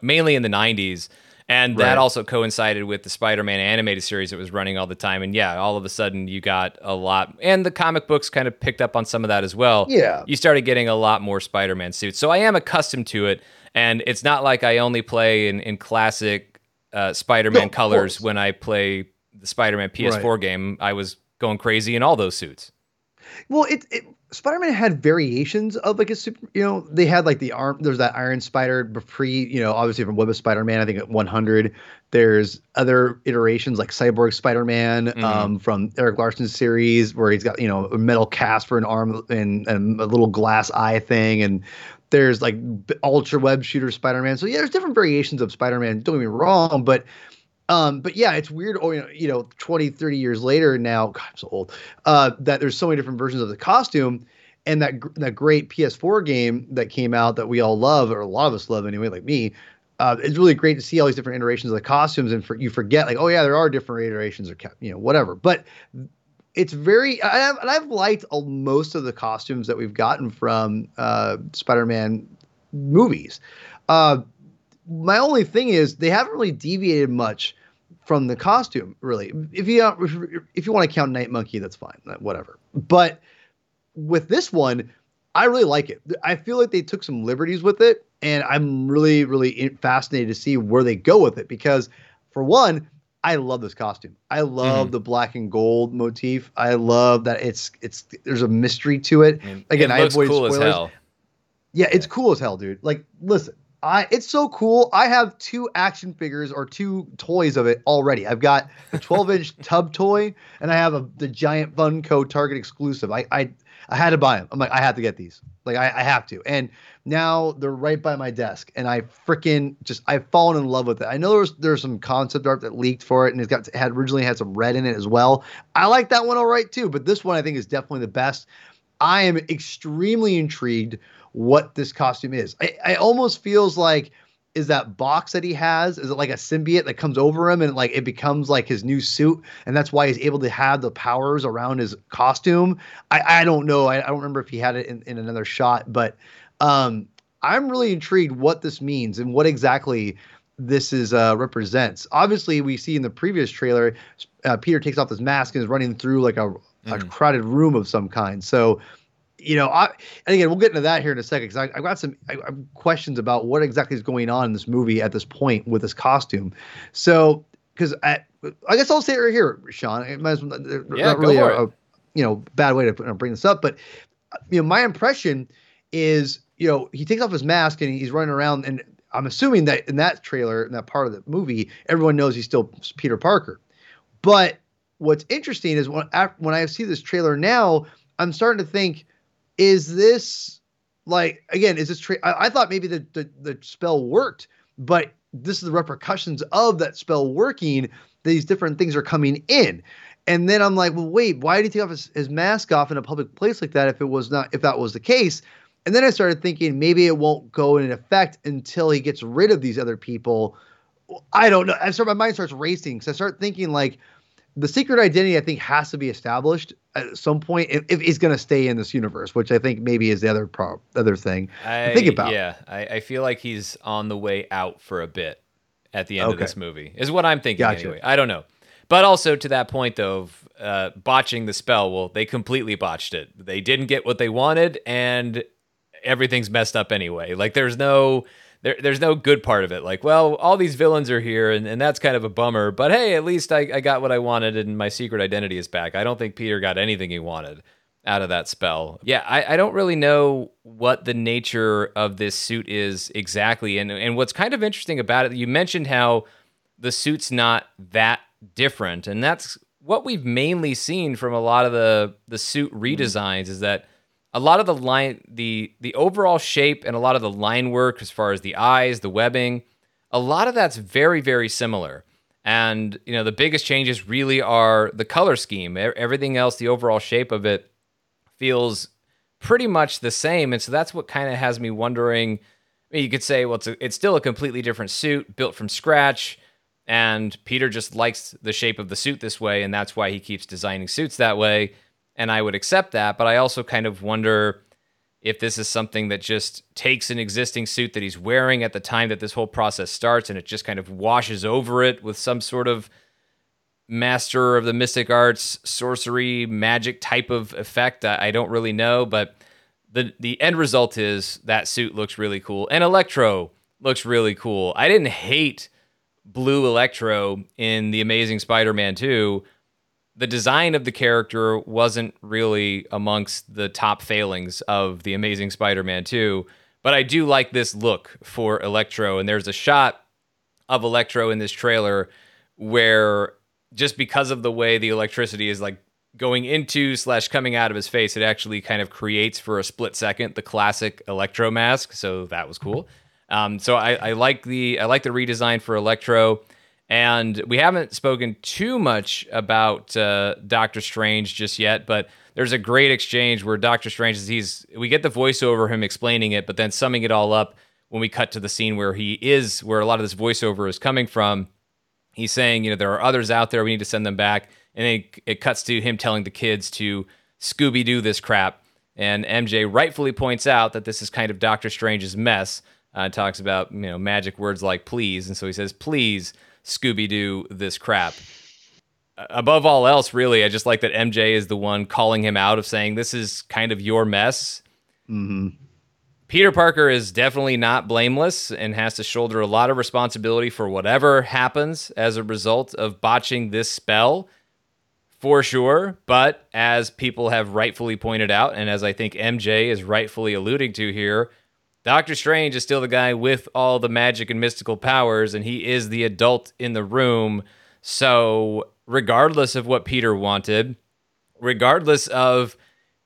mainly in the '90s and that also coincided with the Spider-Man animated series that was running all the time. And yeah, all of a sudden you got a lot, and the comic books kind of picked up on some of that as well. Yeah, you started getting a lot more Spider-Man suits. So I am accustomed to it, and it's not like I only play in in classic uh, Spider-Man no, colors when I play the Spider-Man PS4 right. game. I was going crazy in all those suits. Well, it, it Spider-Man had variations of like a super, you know, they had like the arm, there's that Iron Spider pre, you know, obviously from Web of Spider-Man, I think at 100. There's other iterations like Cyborg Spider-Man mm-hmm. um, from Erik Larsen's series where he's got, you know, a metal cast for an arm and, and a little glass eye thing. And there's like Ultra Web Shooter Spider-Man. So yeah, there's different variations of Spider-Man. Don't get me wrong, but um, but yeah, it's weird. Oh, you know, you know, 20, 30 years later now, God, I'm so old. Uh, that there's so many different versions of the costume, and that that great PS4 game that came out that we all love, or a lot of us love anyway, like me. Uh, it's really great to see all these different iterations of the costumes, and for, you forget like, oh yeah, there are different iterations or you know whatever. But it's very, I have, and I've liked most of the costumes that we've gotten from uh, Spider-Man movies. Uh, my only thing is they haven't really deviated much from the costume, really. If you if, if you want to count Night Monkey, that's fine, whatever. But with this one, I really like it. I feel like they took some liberties with it, and I'm really, really fascinated to see where they go with it because, for one, I love this costume. I love mm-hmm. the black and gold motif. I love that it's it's there's a mystery to it. Again, it I avoid cool spoilers. Yeah, it's cool as hell, dude. Like, listen, I it's so cool. I have two action figures or two toys of it already. I've got the 12 inch tub toy and I have a the giant Funko Target exclusive. I I I had to buy them. I'm like I have to get these. Like I, I have to. And now they're right by my desk, and I freaking just I've fallen in love with it. I know there's there's some concept art that leaked for it, and it's got had originally had some red in it as well. I like that one all right too, but this one I think is definitely the best. I am extremely intrigued what this costume is. I, I almost feels like is that box that he has is it like a symbiote that comes over him and like it becomes like his new suit and that's why he's able to have the powers around his costume i i don't know i, I don't remember if he had it in, in another shot but um i'm really intrigued what this means and what exactly this is uh represents obviously we see in the previous trailer uh, peter takes off his mask and is running through like a, mm. a crowded room of some kind so you know, I and again we'll get into that here in a second because I've got some I, questions about what exactly is going on in this movie at this point with this costume. So, because I, I guess I'll say it right here, Sean. It might as well, uh, yeah, not really a, a, you know bad way to bring this up, but you know my impression is you know he takes off his mask and he's running around and I'm assuming that in that trailer in that part of the movie everyone knows he's still Peter Parker, but what's interesting is when when I see this trailer now I'm starting to think is this like again? Is this? Tra- I, I thought maybe the, the the spell worked, but this is the repercussions of that spell working. These different things are coming in. And then I'm like, well, wait, why did he take off his, his mask off in a public place like that if it was not if that was the case? And then I started thinking maybe it won't go in effect until he gets rid of these other people. I don't know. I start my mind starts racing because I start thinking like, the secret identity I think has to be established at some point if, if he's going to stay in this universe, which I think maybe is the other pro- other thing I, think about. Yeah, I, I, feel like he's on the way out for a bit at the end okay. of this movie. Is what I'm thinking gotcha. anyway. I don't know, but also to that point though of uh, botching the spell. Well, they completely botched it. They didn't get what they wanted, and everything's messed up anyway. Like there's no there, there's no good part of it. Like, well, all these villains are here, and, and that's kind of a bummer. But hey, at least I, I got what I wanted, and my secret identity is back. I don't think Peter got anything he wanted out of that spell. Yeah, I, I don't really know what the nature of this suit is exactly. And and what's kind of interesting about it, you mentioned how the suit's not that different, and that's what we've mainly seen from a lot of the the suit mm-hmm. redesigns is that a lot of the line the the overall shape and a lot of the line work as far as the eyes the webbing a lot of that's very very similar. And you know the biggest changes really are the color scheme. Everything else the overall shape of it feels pretty much the same. And so that's what kind of has me wondering I mean, you could say well it's, a, it's still a completely different suit built from scratch and peter just likes the shape of the suit this way and that's why he keeps designing suits that way and I would accept that. But I also kind of wonder if this is something that just takes an existing suit that he's wearing at the time that this whole process starts and it just kind of washes over it with some sort of master of the mystic arts, sorcery, magic type of effect. I, I don't really know, but the the end result is that suit looks really cool and Electro looks really cool. I didn't hate blue Electro in the Amazing Spider-Man 2 the design of the character wasn't really amongst the top failings of the Amazing Spider-Man 2, but I do like this look for Electro and there's a shot of Electro in this trailer where just because of the way the electricity is like going into slash coming out of his face, it actually kind of creates for a split second the classic Electro mask. So that was cool. Um, so I, I like the I like the redesign for Electro. And we haven't spoken too much about uh, Doctor Strange just yet, but there's a great exchange where Doctor Strange is he's we get the voiceover him explaining it, but then summing it all up when we cut to the scene where he is, where a lot of this voiceover is coming from. He's saying, you know, there are others out there, we need to send them back. And then it cuts to him telling the kids to Scooby Doo this crap. And MJ rightfully points out that this is kind of Doctor Strange's mess. Uh, talks about, you know, magic words like please. And so he says, please Scooby Doo this crap. Above all else, really, I just like that MJ is the one calling him out of saying this is kind of your mess. Mm-hmm. Peter Parker is definitely not blameless and has to shoulder a lot of responsibility for whatever happens as a result of botching this spell, for sure. But as people have rightfully pointed out, and as I think MJ is rightfully alluding to here, Doctor Strange is still the guy with all the magic and mystical powers, and he is the adult in the room. So, regardless of what Peter wanted, regardless of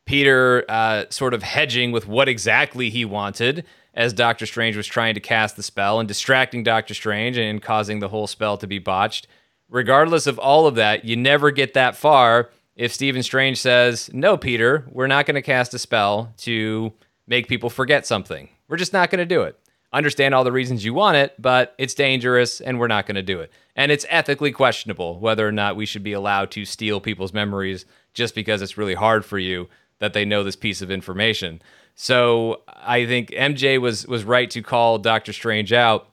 Peter uh, sort of hedging with what exactly he wanted as Doctor Strange was trying to cast the spell and distracting Doctor Strange and causing the whole spell to be botched. Regardless of all of that, you never get that far if Stephen Strange says, No, Peter, we're not going to cast a spell to make people forget something. We're just not going to do it. Understand all the reasons you want it, but it's dangerous and we're not going to do it. And it's ethically questionable whether or not we should be allowed to steal people's memories just because it's really hard for you that they know this piece of information. So I think MJ was was right to call Doctor Strange out,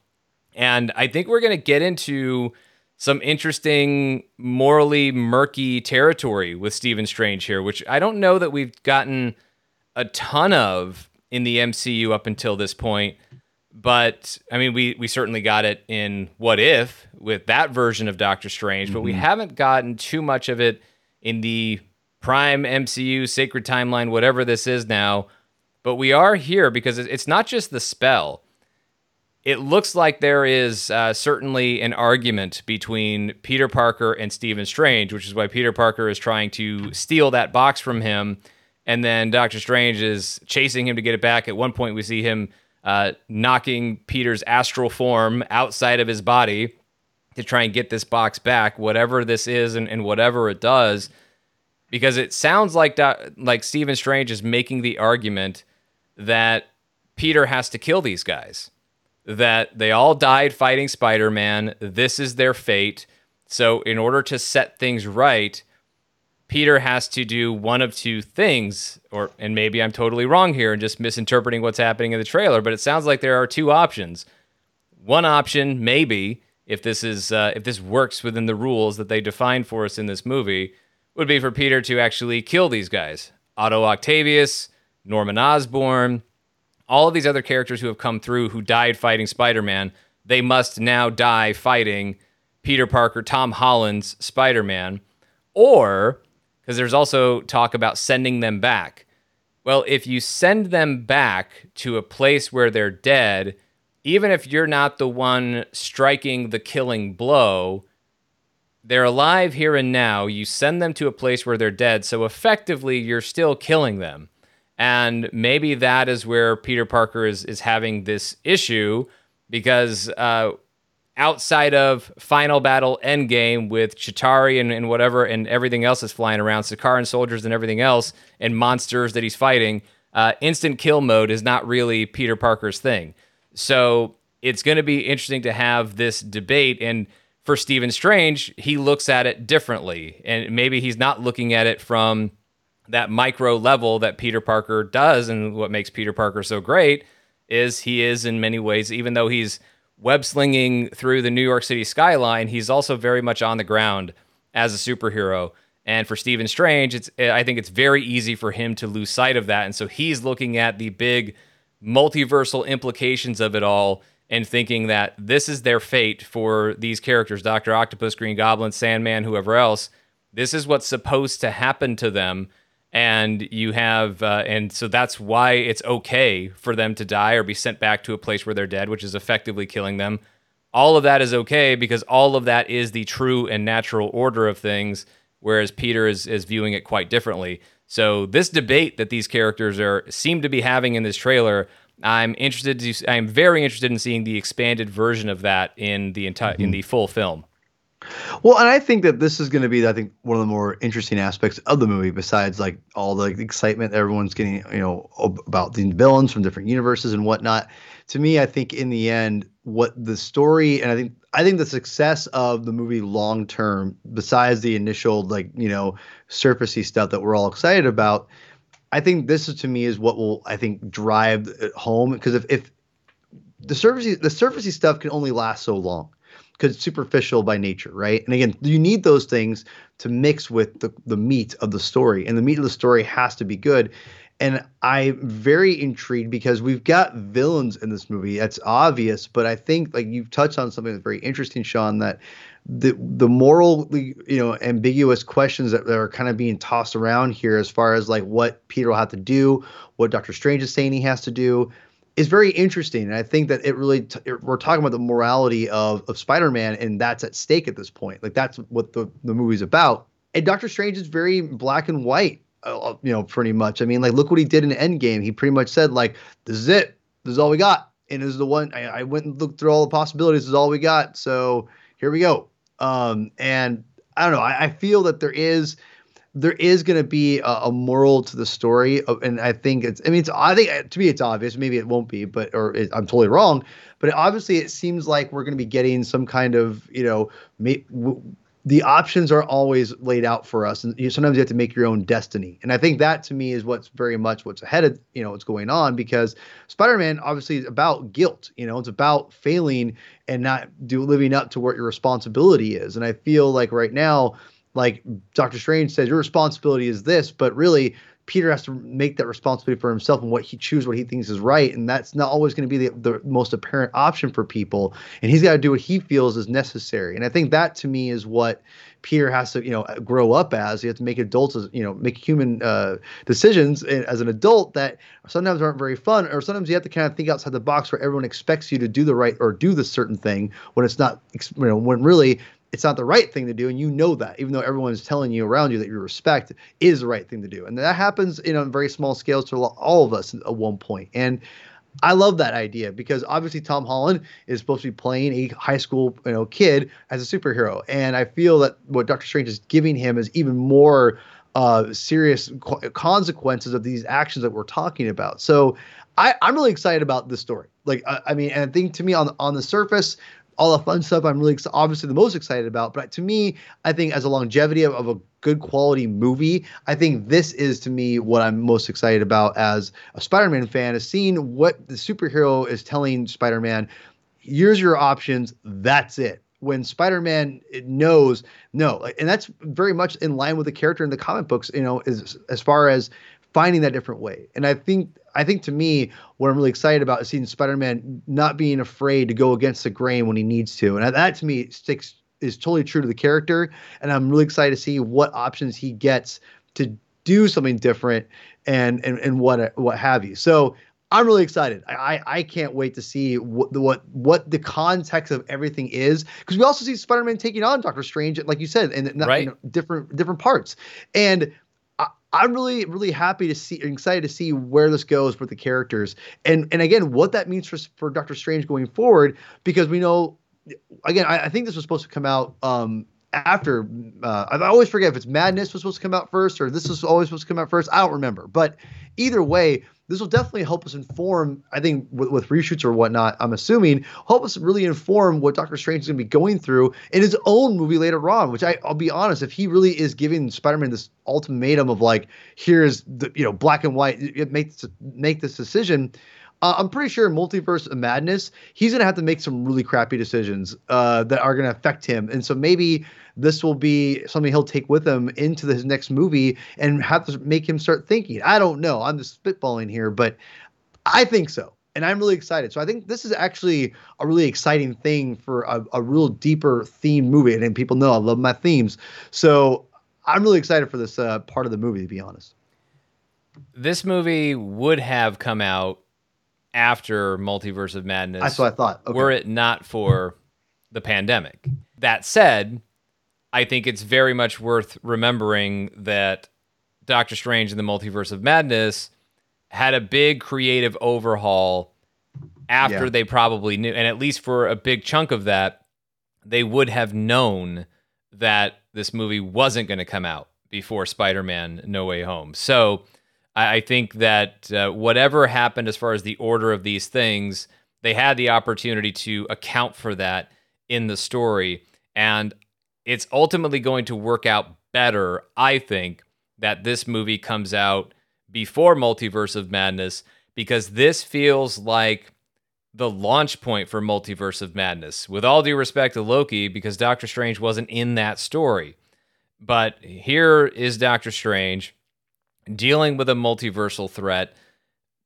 and I think we're going to get into some interesting, morally murky territory with Stephen Strange here, which I don't know that we've gotten a ton of in the MCU up until this point. But I mean, we we certainly got it in What If with that version of Doctor Strange, mm-hmm. but we mm-hmm. haven't gotten too much of it in the Prime MCU, Sacred Timeline, whatever this is now. But we are here because it's not just the spell. It looks like there is uh, certainly an argument between Peter Parker and Stephen Strange, which is why Peter Parker is trying to steal that box from him. And then Doctor Strange is chasing him to get it back. At one point, we see him uh, knocking Peter's astral form outside of his body to try and get this box back, whatever this is and, and whatever it does because it sounds like like Stephen Strange is making the argument that Peter has to kill these guys. That they all died fighting Spider-Man. This is their fate. So in order to set things right, Peter has to do one of two things or and maybe I'm totally wrong here and just misinterpreting what's happening in the trailer, but it sounds like there are two options. One option maybe if this is uh, if this works within the rules that they define for us in this movie would be for Peter to actually kill these guys Otto Octavius, Norman Osborn, all of these other characters who have come through who died fighting Spider Man. They must now die fighting Peter Parker, Tom Holland's Spider Man. Or, because there's also talk about sending them back. Well, if you send them back to a place where they're dead, even if you're not the one striking the killing blow, they're alive here and now. You send them to a place where they're dead. So effectively, you're still killing them. And maybe that is where Peter Parker is, is having this issue because uh, outside of Final Battle Endgame with Chitauri and, and whatever and everything else is flying around, Sakaran soldiers and everything else, and monsters that he's fighting, uh, instant kill mode is not really Peter Parker's thing. So it's going to be interesting to have this debate. And for Stephen Strange, he looks at it differently. And maybe he's not looking at it from that micro level that Peter Parker does. And what makes Peter Parker so great is he is, in many ways, even though he's web slinging through the New York City skyline, he's also very much on the ground as a superhero. And for Stephen Strange, it's eh, I think it's very easy for him to lose sight of that. And so he's looking at the big multiversal implications of it all and thinking that this is their fate for these characters Dr. Octopus, Green Goblin, Sandman, whoever else. This is what's supposed to happen to them. And you have, uh, and so that's why it's okay for them to die or be sent back to a place where they're dead, which is effectively killing them. All of that is okay because all of that is the true and natural order of things, whereas Peter is, is viewing it quite differently. So this debate that these characters are seem to be having in this trailer I'm interested to. I'm very interested in seeing the expanded version of that in the entire mm-hmm. in the full film. Well, and I think that this is going to be, I think, one of the more interesting aspects of the movie, besides like all the excitement everyone's getting, you know, about the villains from different universes and whatnot. To me, I think in the end, what the story and I think I think the success of the movie long term, besides the initial like you know surfacey stuff that we're all excited about, I think this is to me is what will I think drive it home because if if the surfacey the surfacey stuff can only last so long because superficial by nature, right? And again, you need those things to mix with the the meat of the story, and the meat of the story has to be good. And I'm very intrigued because we've got villains in this movie. That's obvious, but I think like you've touched on something that's very interesting, Sean, that the the morally you know ambiguous questions that, that are kind of being tossed around here as far as like what Peter will have to do, what Doctor Strange is saying he has to do, is very interesting. And I think that it really t- we're talking about the morality of of Spider-Man, and that's at stake at this point. Like that's what the the movie's about. And Doctor Strange is very black and white, uh, uh you know, pretty much. I mean, like look what he did in Endgame. He pretty much said like, "This is it. This is all we got." And this is the one I, I went and looked through all the possibilities. This is all we got. So here we go. Um, and I don't know. I, I feel that there is there is going to be a, a, moral to the story, and I think it's. I mean, it's. I think uh, to me, it's obvious. Maybe it won't be, but or it, I'm totally wrong. But obviously, it seems like we're going to be getting some kind of you know, may, w- the options are always laid out for us, and you, sometimes you have to make your own destiny. And I think that to me is what's very much what's ahead of you know what's going on because Spider-Man obviously is about guilt. You know, it's about failing and not do living up to what your responsibility is. And I feel like right now like Doctor Strange says, your responsibility is this, but really Peter has to make that responsibility for himself and what he choose what he thinks is right, and that's not always going to be the, the most apparent option for people. And he's got to do what he feels is necessary. And I think that to me is what Peter has to you know grow up as. He has to make adults you know make human uh, decisions as an adult that sometimes aren't very fun, or sometimes you have to kind of think outside the box where everyone expects you to do the right or do the certain thing when it's not you know when really it's not the right thing to do, and you know that, even though everyone's telling you around you that you respect is the right thing to do, and that happens in a very small scales to all of us at one point. And I love that idea because obviously Tom Holland is supposed to be playing a high school you know kid as a superhero, and I feel that what Doctor Strange is giving him is even more uh, serious consequences of these actions that we're talking about. So I, am really excited about this story. Like I, I mean, and I think to me on on the surface, all the fun stuff I'm really obviously the most excited about. But to me, I think as a longevity of, of a good quality movie, I think this is to me what I'm most excited about as a Spider-Man fan is seeing what the superhero is telling Spider-Man. Here's your options. That's it when Spider-Man knows no, and that's very much in line with the character in the comic books. You know, as as far as finding that different way. And I think I think to me, what I'm really excited about is seeing Spider-Man not being afraid to go against the grain when he needs to, and that to me sticks is totally true to the character. And I'm really excited to see what options he gets to do something different and and and what what have you. So I'm really excited. I I can't wait to see what the what what the context of everything is because we also see Spider-Man taking on Doctor Strange, like you said, in, right. in different different parts. And I'm really, really happy to see, excited to see where this goes with the characters, and and again, what that means for for Doctor Strange going forward, because we know, again, I, I think this was supposed to come out um, after. Uh, I always forget if it's Madness was supposed to come out first or this was always supposed to come out first. I don't remember, but either way, this will definitely help us inform. I think with, with reshoots or whatnot, I'm assuming help us really inform what Doctor Strange is going to be going through in his own movie later on. Which I, I'll be honest, if he really is giving Spider-Man this ultimatum of like, here's the you know black and white, make make this decision. Uh, I'm pretty sure Multiverse of Madness, he's gonna have to make some really crappy decisions uh, that are gonna affect him, and so maybe this will be something he'll take with him into his next movie and have to make him start thinking. I don't know. I'm just spitballing here, but I think so. And I'm really excited. So I think this is actually a really exciting thing for a, a real deeper theme movie. And people know I love my themes. So I'm really excited for this uh, part of the movie, to be honest. This movie would have come out after Multiverse of Madness. That's what I thought. Okay. Were it not for the pandemic. That said, I think it's very much worth remembering that Doctor Strange in the Multiverse of Madness had a big creative overhaul after yeah. they probably knew, and at least for a big chunk of that, they would have known that this movie wasn't going to come out before Spider Man No Way Home. So I think that uh, whatever happened as far as the order of these things, they had the opportunity to account for that in the story. And it's ultimately going to work out better, I think, that this movie comes out before Multiverse of Madness because this feels like the launch point for Multiverse of Madness. With all due respect to Loki, because Doctor Strange wasn't in that story. But here is Doctor Strange dealing with a multiversal threat.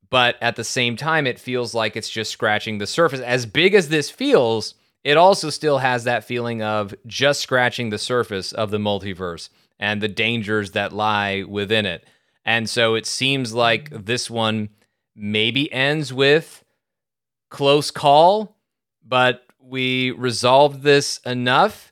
But at the same time, it feels like it's just scratching the surface. As big as this feels, it also still has that feeling of just scratching the surface of the multiverse and the dangers that lie within it. And so it seems like this one maybe ends with close call, but we resolved this enough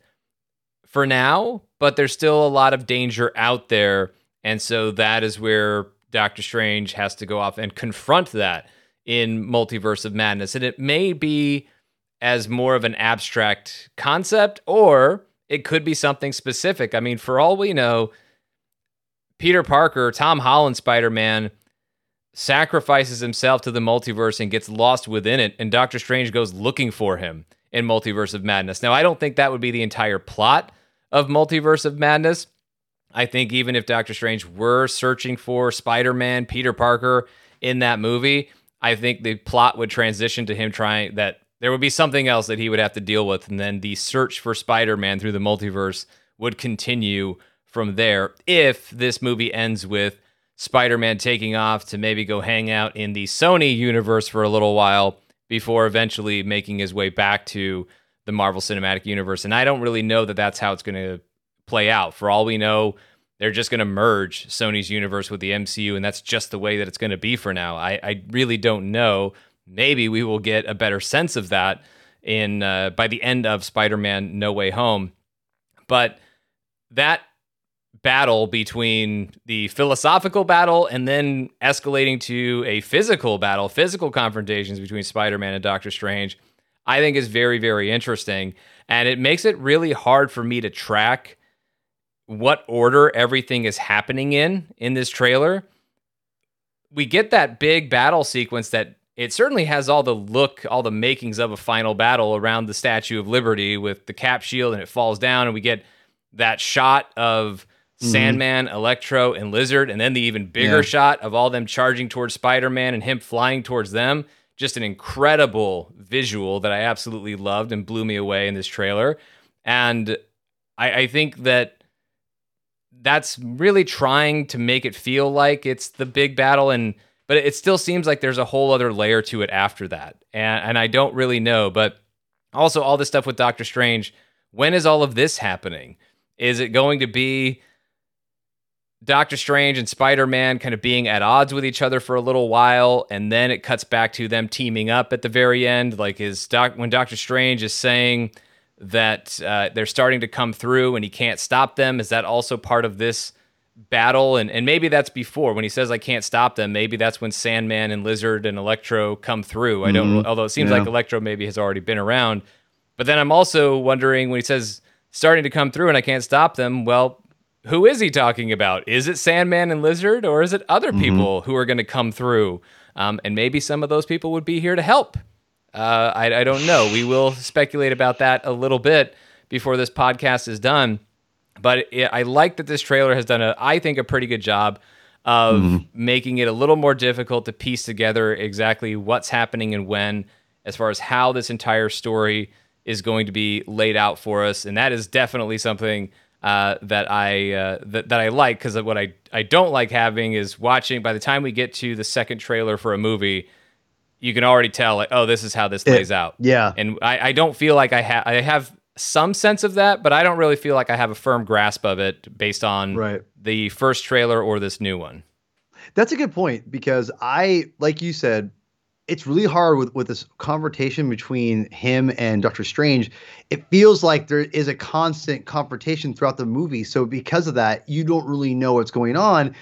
for now, but there's still a lot of danger out there. And so that is where Doctor Strange has to go off and confront that in Multiverse of Madness. And it may be as more of an abstract concept, or it could be something specific. I mean, for all we know, Peter Parker, Tom Holland Spider Man, sacrifices himself to the multiverse and gets lost within it, and Doctor Strange goes looking for him in Multiverse of Madness. Now, I don't think that would be the entire plot of Multiverse of Madness. I think even if Doctor Strange were searching for Spider Man, Peter Parker in that movie, I think the plot would transition to him trying that there would be something else that he would have to deal with, and then the search for Spider Man through the multiverse would continue from there if this movie ends with Spider Man taking off to maybe go hang out in the Sony universe for a little while before eventually making his way back to the Marvel Cinematic Universe. And I don't really know that that's how it's going to play out. For all we know, they're just going to merge Sony's universe with the MCU, and that's just the way that it's going to be for now. I, I really don't know. Maybe we will get a better sense of that in uh, by the end of Spider-Man: No Way Home. But that battle between the philosophical battle and then escalating to a physical battle, physical confrontations between Spider-Man and Doctor Strange, I think is very, very interesting. And it makes it really hard for me to track what order everything is happening in in this trailer. We get that big battle sequence that it certainly has all the look, all the makings of a final battle around the Statue of Liberty with the cap shield and it falls down and we get that shot of mm-hmm. Sandman, Electro, and Lizard, and then the even bigger yeah. shot of all them charging towards Spider Man and him flying towards them. Just an incredible visual that I absolutely loved and blew me away in this trailer. And I, I think that that's really trying to make it feel like it's the big battle and but it still seems like there's a whole other layer to it after that and and i don't really know but also all this stuff with doctor strange when is all of this happening is it going to be Doctor Strange and Spider Man kind of being at odds with each other for a little while, and then it cuts back to them teaming up at the very end. Like, is Doc when Doctor Strange is saying that uh, they're starting to come through and he can't stop them? Is that also part of this battle? And and maybe that's before when he says I can't stop them. Maybe that's when Sandman and Lizard and Electro come through. I don't. Mm-hmm. Although it seems yeah. like Electro maybe has already been around. But then I'm also wondering when he says starting to come through and I can't stop them. Well, who is he talking about? Is it Sandman and Lizard, or is it other mm-hmm. people who are going to come through? Um, and maybe some of those people would be here to help. Uh, I, I, don't know. We will speculate about that a little bit before this podcast is done. But it, I like that this trailer has done, a, I think, a pretty good job of mm-hmm. making it a little more difficult to piece together exactly what's happening and when, as far as how this entire story is going to be laid out for us. And that is definitely something uh, that I uh, that, that I like because what I I don't like having is watching. By the time we get to the second trailer for a movie, you can already tell like, oh, this is how this plays out. Yeah, and I, I don't feel like I have I have some sense of that, but I don't really feel like I have a firm grasp of it based on right. the first trailer or this new one. That's a good point because I, like you said, it's really hard with with this confrontation between him and Doctor Strange. It feels like there is a constant confrontation throughout the movie. So because of that, you don't really know what's going on.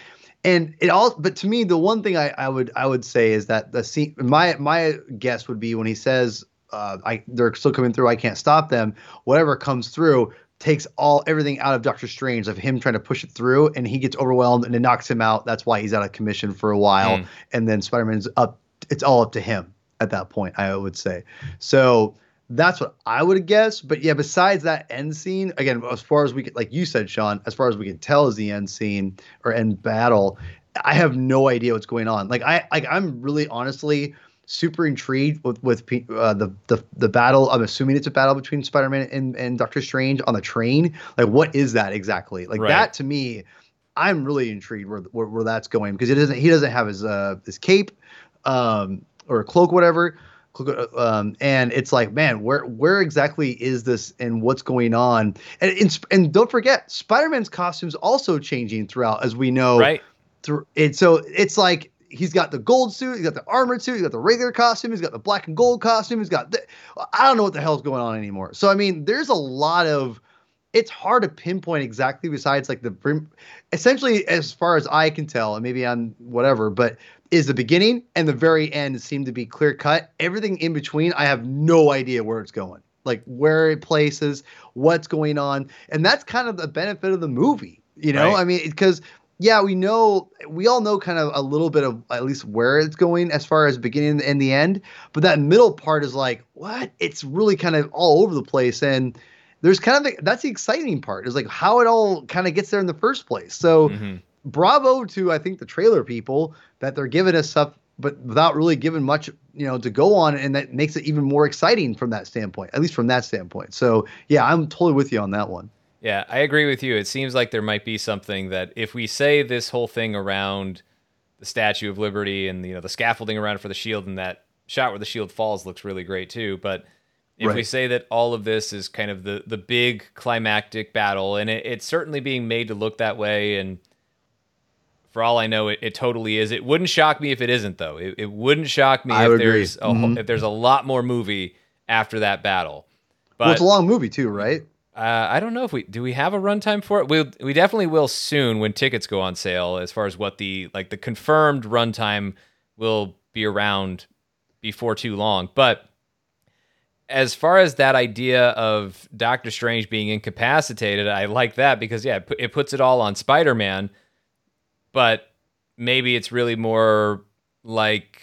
And it all but to me, the one thing I, I would I would say is that the scene my my guess would be when he says uh, I they're still coming through, I can't stop them, whatever comes through takes all everything out of Doctor Strange of him trying to push it through and he gets overwhelmed and it knocks him out. That's why he's out of commission for a while. Mm. And then Spider-Man's up it's all up to him at that point, I would say. So that's what I would guess. But yeah, besides that end scene, again, as far as we could, like you said, Sean, as far as we can tell is the end scene or end battle, I have no idea what's going on. Like I, like I'm really honestly super intrigued with with uh, the the the battle. I'm assuming it's a battle between Spider-Man and and Doctor Strange on the train. Like, what is that exactly? Like right. that to me I'm really intrigued where, where, where that's going because it doesn't he doesn't have his uh his cape um or a cloak whatever um, and it's like man where where exactly is this and what's going on and and, and don't forget Spider-Man's costumes also changing throughout as we know right through it so it's like he's got the gold suit, he's got the armored suit, he's got the regular costume, he's got the black and gold costume, he's got the, I don't know what the hell's going on anymore. So I mean, there's a lot of it's hard to pinpoint exactly besides like the essentially as far as I can tell, and maybe on whatever, but is the beginning and the very end seem to be clear cut. Everything in between, I have no idea where it's going. Like where it places, what's going on. And that's kind of the benefit of the movie. You know, right. I mean, because yeah, we know we all know kind of a little bit of at least where it's going as far as beginning and the end, but that middle part is like what? It's really kind of all over the place and there's kind of the, that's the exciting part is like how it all kind of gets there in the first place. So mm-hmm. Bravo to I think the trailer people that they're giving us stuff but without really giving much, you know, to go on, and that makes it even more exciting from that standpoint, at least from that standpoint. So, yeah, I'm totally with you on that one. Yeah, I agree with you. It seems like there might be something that if we say this whole thing around the Statue of Liberty and you know the scaffolding around for the shield and that shot where the shield falls looks really great too, but if right. we say that all of this is kind of the the big climactic battle and it, it's certainly being made to look that way and for all I know, it, it totally is. It wouldn't shock me if it isn't, though. It, it wouldn't shock me I if there's a, mm-hmm. if there's a lot more movie after that battle. But well, it's a long movie too, right? Uh, I don't know if we do we have a runtime for it. We we definitely will soon when tickets go on sale. As far as what the like the confirmed runtime will be around before too long. But as far as that idea of Doctor Strange being incapacitated, I like that because yeah, it puts it all on Spider Man. But maybe it's really more like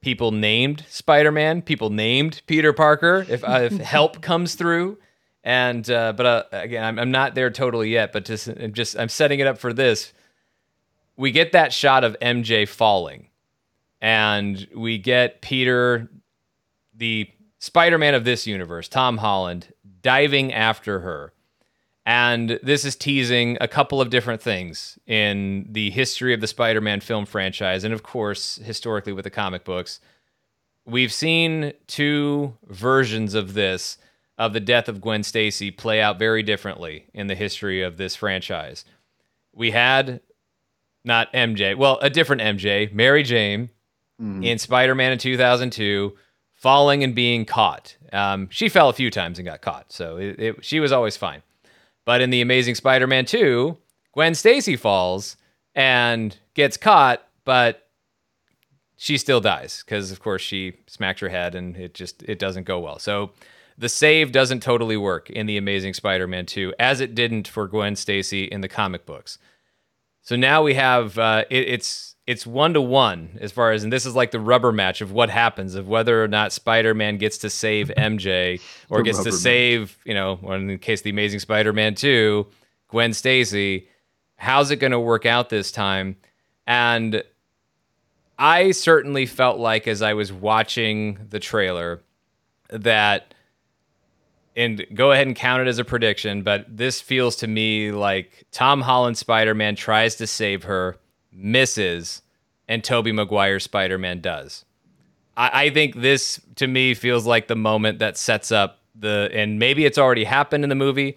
people named Spider Man, people named Peter Parker. If, uh, if help comes through and uh, but uh, again, I'm, I'm not there totally yet. But just I'm just I'm setting it up for this. We get that shot of MJ falling, and we get Peter, the Spider-Man of this universe, Tom Holland, diving after her. And this is teasing a couple of different things in the history of the Spider Man film franchise, and of course, historically with the comic books. We've seen two versions of this of the death of Gwen Stacy play out very differently in the history of this franchise. We had not MJ, well, a different MJ, Mary Jane, mm. in Spider Man in 2002, falling and being caught. Um, she fell a few times and got caught, so it, it, she was always fine. But in The Amazing Spider Man 2, Gwen Stacy falls and gets caught, but she still dies because, of course, she smacks her head and it just it doesn't go well. So the save doesn't totally work in the Amazing Spider-Man 2, as it didn't for Gwen Stacy in the comic books. So now we have uh, it, it's it's one to one as far as and this is like the rubber match of what happens of whether or not Spider-Man gets to save MJ or gets to save you know, or in the case of the Amazing Spider-Man 2, Gwen Stacy. How's it going to work out this time? And I certainly felt like as I was watching the trailer that and go ahead and count it as a prediction, but this feels to me like Tom Holland Spider Man tries to save her, misses, and Tobey Maguire Spider Man does. I, I, think this to me feels like the moment that sets up the, and maybe it's already happened in the movie.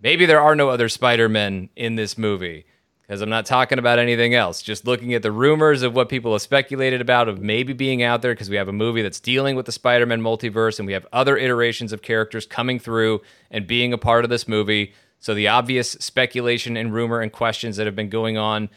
Maybe there are no other Spider Men in this movie because I'm not talking about anything else. Just looking at the rumors of what people have speculated about of maybe being out there because we have a movie that's dealing with the Spider Man multiverse and we have other iterations of characters coming through and being a part of this movie. So the obvious speculation and rumor and questions that have been going on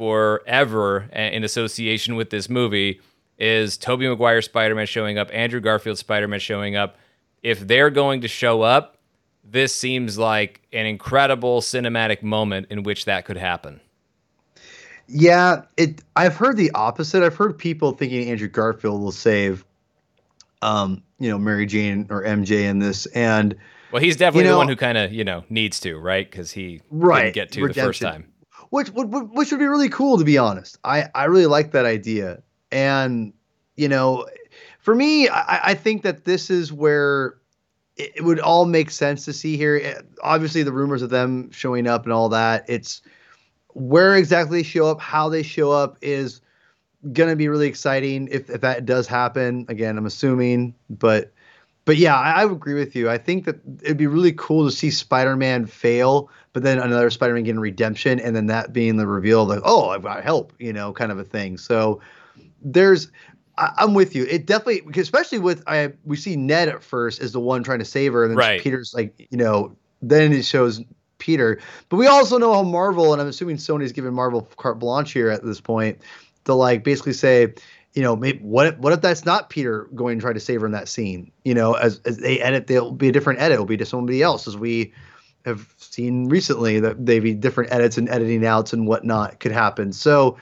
forever in association with this movie is Tobey Maguire Spider Man showing up, Andrew Garfield Spider Man showing up. If they're going to show up, this seems like an incredible cinematic moment in which that could happen. Yeah, it. I've heard the opposite. I've heard people thinking Andrew Garfield will save, um, you know, Mary Jane or MJ in this, and well, he's definitely you know, the one who kind of you know needs to, right? Because he right, didn't get to redemption. the first time, which would which would be really cool to be honest. I I really like that idea, and you know, for me, I, I think that this is where it would all make sense to see here. Eh, obviously, the rumors of them showing up and all that. It's where exactly they show up, how they show up is gonna be really exciting if, if that does happen. Again, I'm assuming, but but yeah, I, I agree with you. I think that it'd be really cool to see Spider-Man fail, but then another Spider-Man getting redemption, and then that being the reveal, like, oh, I've got help, you know, kind of a thing. So there's, I, am with you. It definitely, especially with I, we see Ned at first as the one trying to save her, and then right. Peter's like, you know, then it shows Peter. But we also know how Marvel, and I'm assuming Sony's given Marvel carte blanche here at this point, to like basically say, you know, maybe what if, what if that's not Peter going to try to save her in that scene? You know, as, as they edit, there'll be a different edit. It'll be to somebody else, as we have seen recently that maybe different edits and editing outs and whatnot could happen. So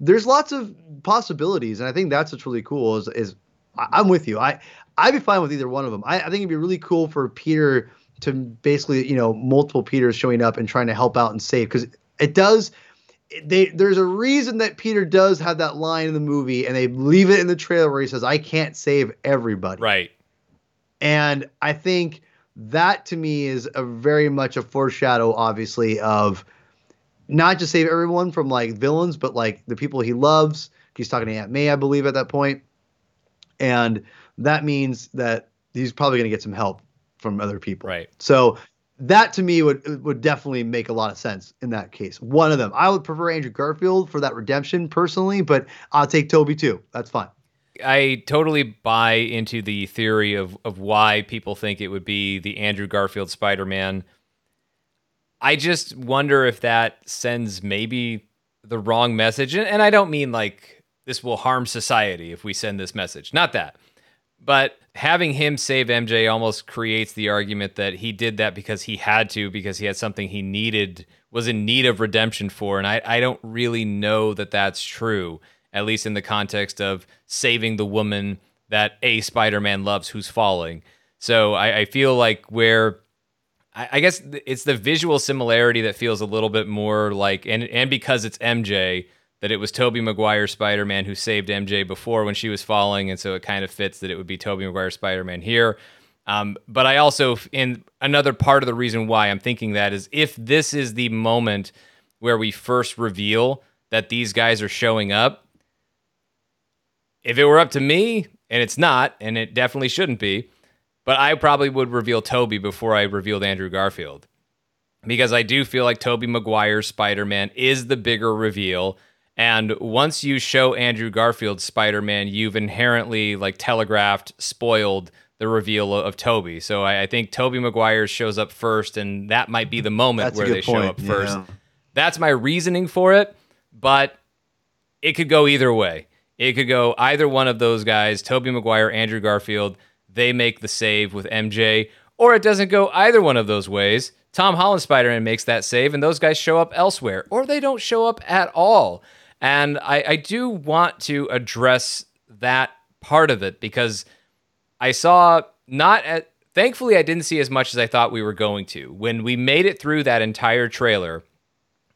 there's lots of possibilities, and I think that's what's really cool. Is is I'm with you. I I'd be fine with either one of them. I, I think it'd be really cool for Peter to basically, you know, multiple Peters showing up and trying to help out and save because it does they there's a reason that Peter does have that line in the movie, and they leave it in the trailer where he says, "I can't save everybody." Right. And I think that to me is a very much a foreshadow, obviously, of not just save everyone from like villains, but like the people he loves. He's talking to Aunt May, I believe, at that point, and that means that he's probably going to get some help from other people. Right. So that to me would would definitely make a lot of sense in that case. One of them. I would prefer Andrew Garfield for that redemption personally, but I'll take Tobey too. That's fine. I totally buy into the theory of of why people think it would be the Andrew Garfield Spider-Man. I just wonder if that sends maybe the wrong message and, and I don't mean like this will harm society if we send this message. Not that. But having him save MJ almost creates the argument that he did that because he had to, because he had something he needed, was in need of redemption for. And I, I don't really know that that's true, at least in the context of saving the woman that a Spider Man loves who's falling. So I, I feel like where. I guess it's the visual similarity that feels a little bit more like, and and because it's MJ, that it was Tobey Maguire Spider Man who saved MJ before when she was falling, and so it kind of fits that it would be Tobey Maguire Spider Man here. Um, but I also, in another part of the reason why I'm thinking that is if this is the moment where we first reveal that these guys are showing up, if it were up to me, and it's not, and it definitely shouldn't be, but I probably would reveal Tobey before I revealed Andrew Garfield. Because I do feel like Tobey Maguire's Spider Man is the bigger reveal and once you show Andrew Garfield's Spider Man, you've inherently like telegraphed, spoiled the reveal of Tobey. So I, I think Tobey Maguire shows up first, and that might be the moment That's where they point. show up first. Yeah. That's my reasoning for it, but it could go either way. It could go either one of those guys, Tobey Maguire, Andrew Garfield, they make the save with MJ, or it doesn't go either one of those ways. Tom Holland Spider Man makes that save, and those guys show up elsewhere, or they don't show up at all. And I, I do want to address that part of it because I saw not at thankfully I didn't see as much as I thought we were going to. When we made it through that entire trailer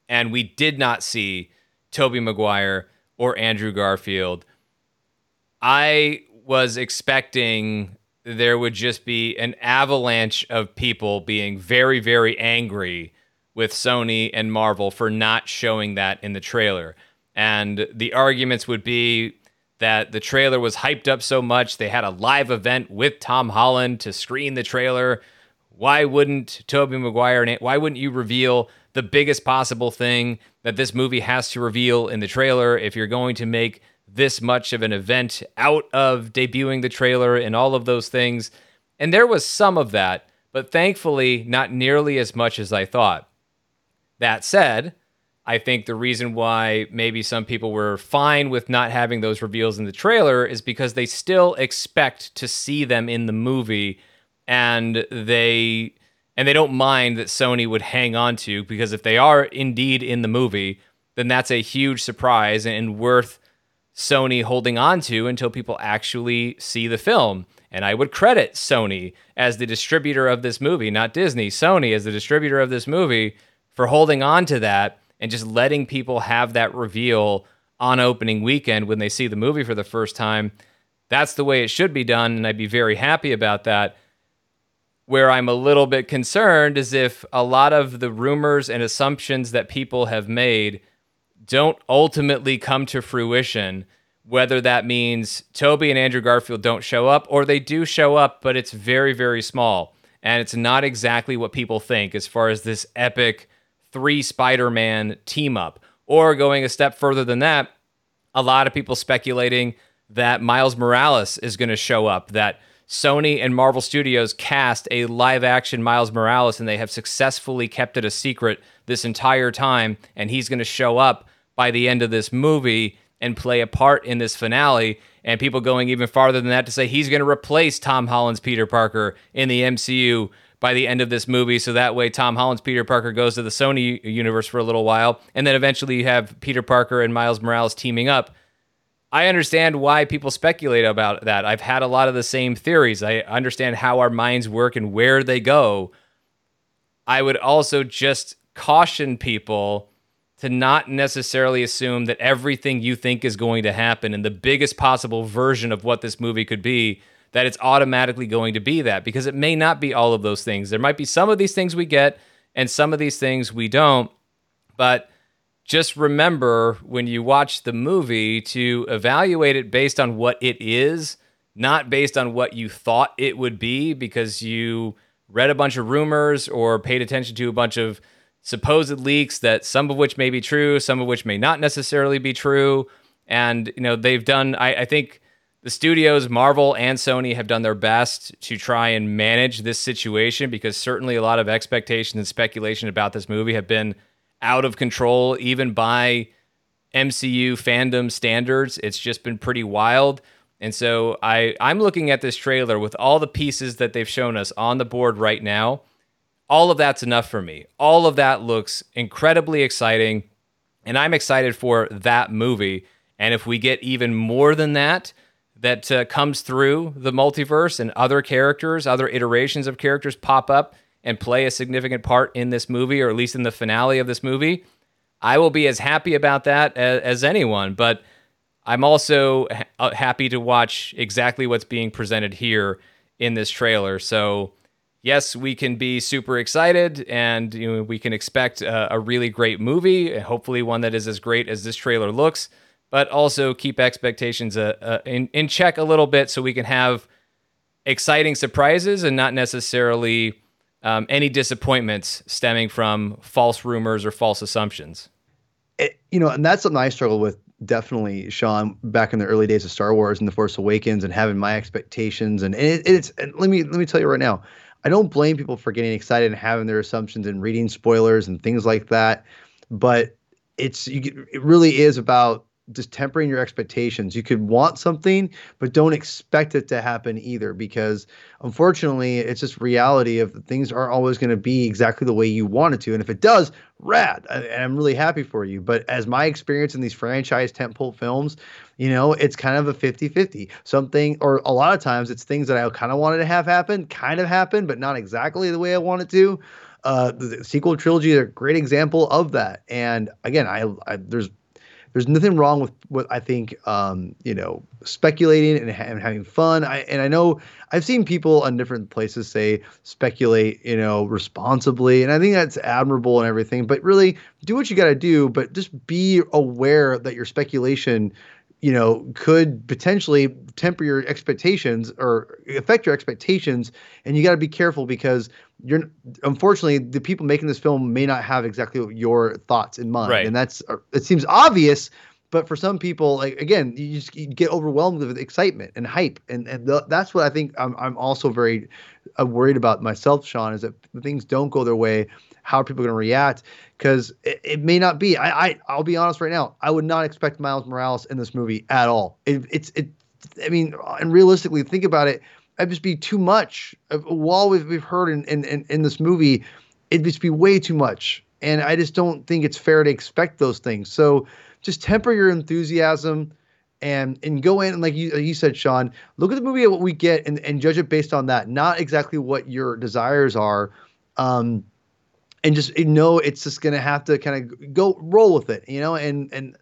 and we did not see Tobey Maguire or Andrew Garfield, I was expecting there would just be an avalanche of people being very, very angry with Sony and Marvel for not showing that in the trailer. And the arguments would be that the trailer was hyped up so much, they had a live event with Tom Holland to screen the trailer. Why wouldn't Tobey Maguire and why wouldn't you reveal the biggest possible thing that this movie has to reveal in the trailer if you're going to make this much of an event out of debuting the trailer and all of those things? And there was some of that, but thankfully not nearly as much as I thought. That said, I think the reason why maybe some people were fine with not having those reveals in the trailer is because they still expect to see them in the movie and they and they don't mind that Sony would hang on to because if they are indeed in the movie, then that's a huge surprise and worth Sony holding on to until people actually see the film. And I would credit Sony as the distributor of this movie, not Disney. Sony as the distributor of this movie for holding on to that and just letting people have that reveal on opening weekend when they see the movie for the first time. That's the way it should be done, and I'd be very happy about that. Where I'm a little bit concerned is if a lot of the rumors and assumptions that people have made don't ultimately come to fruition, whether that means Tobey and Andrew Garfield don't show up or they do show up, but it's very, very small. And it's not exactly what people think as far as this epic three Spider Man team up. Or going a step further than that, a lot of people speculating that Miles Morales is going to show up, that Sony and Marvel Studios cast a live action Miles Morales and they have successfully kept it a secret this entire time. And he's going to show up by the end of this movie and play a part in this finale. And people going even farther than that to say he's going to replace Tom Holland's Peter Parker in the MCU by the end of this movie. So that way, Tom Holland's Peter Parker goes to the Sony universe for a little while. And then eventually you have Peter Parker and Miles Morales teaming up. I understand why people speculate about that. I've had a lot of the same theories. I understand how our minds work and where they go. I would also just caution people to not necessarily assume that everything you think is going to happen in the biggest possible version of what this movie could be that it's automatically going to be that because it may not be all of those things. There might be some of these things we get and some of these things we don't. But just remember when you watch the movie to evaluate it based on what it is, not based on what you thought it would be because you read a bunch of rumors or paid attention to a bunch of supposed leaks that some of which may be true, some of which may not necessarily be true. And, you know, they've done, I, I think the studios, Marvel and Sony, have done their best to try and manage this situation because certainly a lot of expectation and speculation about this movie have been out of control, even by MCU fandom standards. It's just been pretty wild. And so I, I'm looking at this trailer with all the pieces that they've shown us on the board right now. All of that's enough for me. All of that looks incredibly exciting. And I'm excited for that movie. And if we get even more than that, that uh, comes through the multiverse and other characters, other iterations of characters pop up, and play a significant part in this movie, or at least in the finale of this movie, I will be as happy about that as, as anyone. But I'm also ha- uh, happy to watch exactly what's being presented here in this trailer. So, yes, we can be super excited and you know, we can expect a, a really great movie, hopefully, one that is as great as this trailer looks, but also keep expectations uh, uh, in, in check a little bit so we can have exciting surprises and not necessarily um, any disappointments stemming from false rumors or false assumptions. It, you know, and that's something I struggle with definitely, Sean, back in the early days of Star Wars and The Force Awakens and having my expectations. And, it, it's, and let me, let me tell you right now, I don't blame people for getting excited and having their assumptions and reading spoilers and things like that. But it's, you, it really is about just tempering your expectations. You could want something, but don't expect it to happen either, because unfortunately, it's just reality of things aren't always going to be exactly the way you want it to. And if it does, rad. And I'm really happy for you. But as my experience in these franchise tentpole films, you know, it's kind of a 50 50. Something, or a lot of times, it's things that I kind of wanted to have happen, kind of happen, but not exactly the way I wanted to. Uh, the, the sequel trilogy is a great example of that. And again, I, I there's there's nothing wrong with what I think, um, you know, speculating and, and, having fun. I, and I know I've seen people on different places say speculate, you know, responsibly, and I think that's admirable and everything. But really, do what you got to do, but just be aware that your speculation you know, could potentially temper your expectations or affect your expectations. And you got to be careful because you're unfortunately the people making this film may not have exactly your thoughts in mind. Right. And that's it seems obvious, but for some people, like again, you just you get overwhelmed with excitement and hype, and and the, that's what I think I'm I'm also very uh, worried about myself, Sean, is that things don't go their way how are people going to react? Because it, it, may not be. I, I I'll be honest right now. I would not expect Miles Morales in this movie at all. It, it's it. I mean, and realistically, think about it. It'd just be too much. While we've we've heard in in in, this movie, it'd just be way too much. And I just don't think it's fair to expect those things. So just temper your enthusiasm and and go in and like you you said, Sean, look at the movie at what we get and, and judge it based on that, not exactly what your desires are. Um, and just know it's just going to have to kind of go roll with it, you know, and and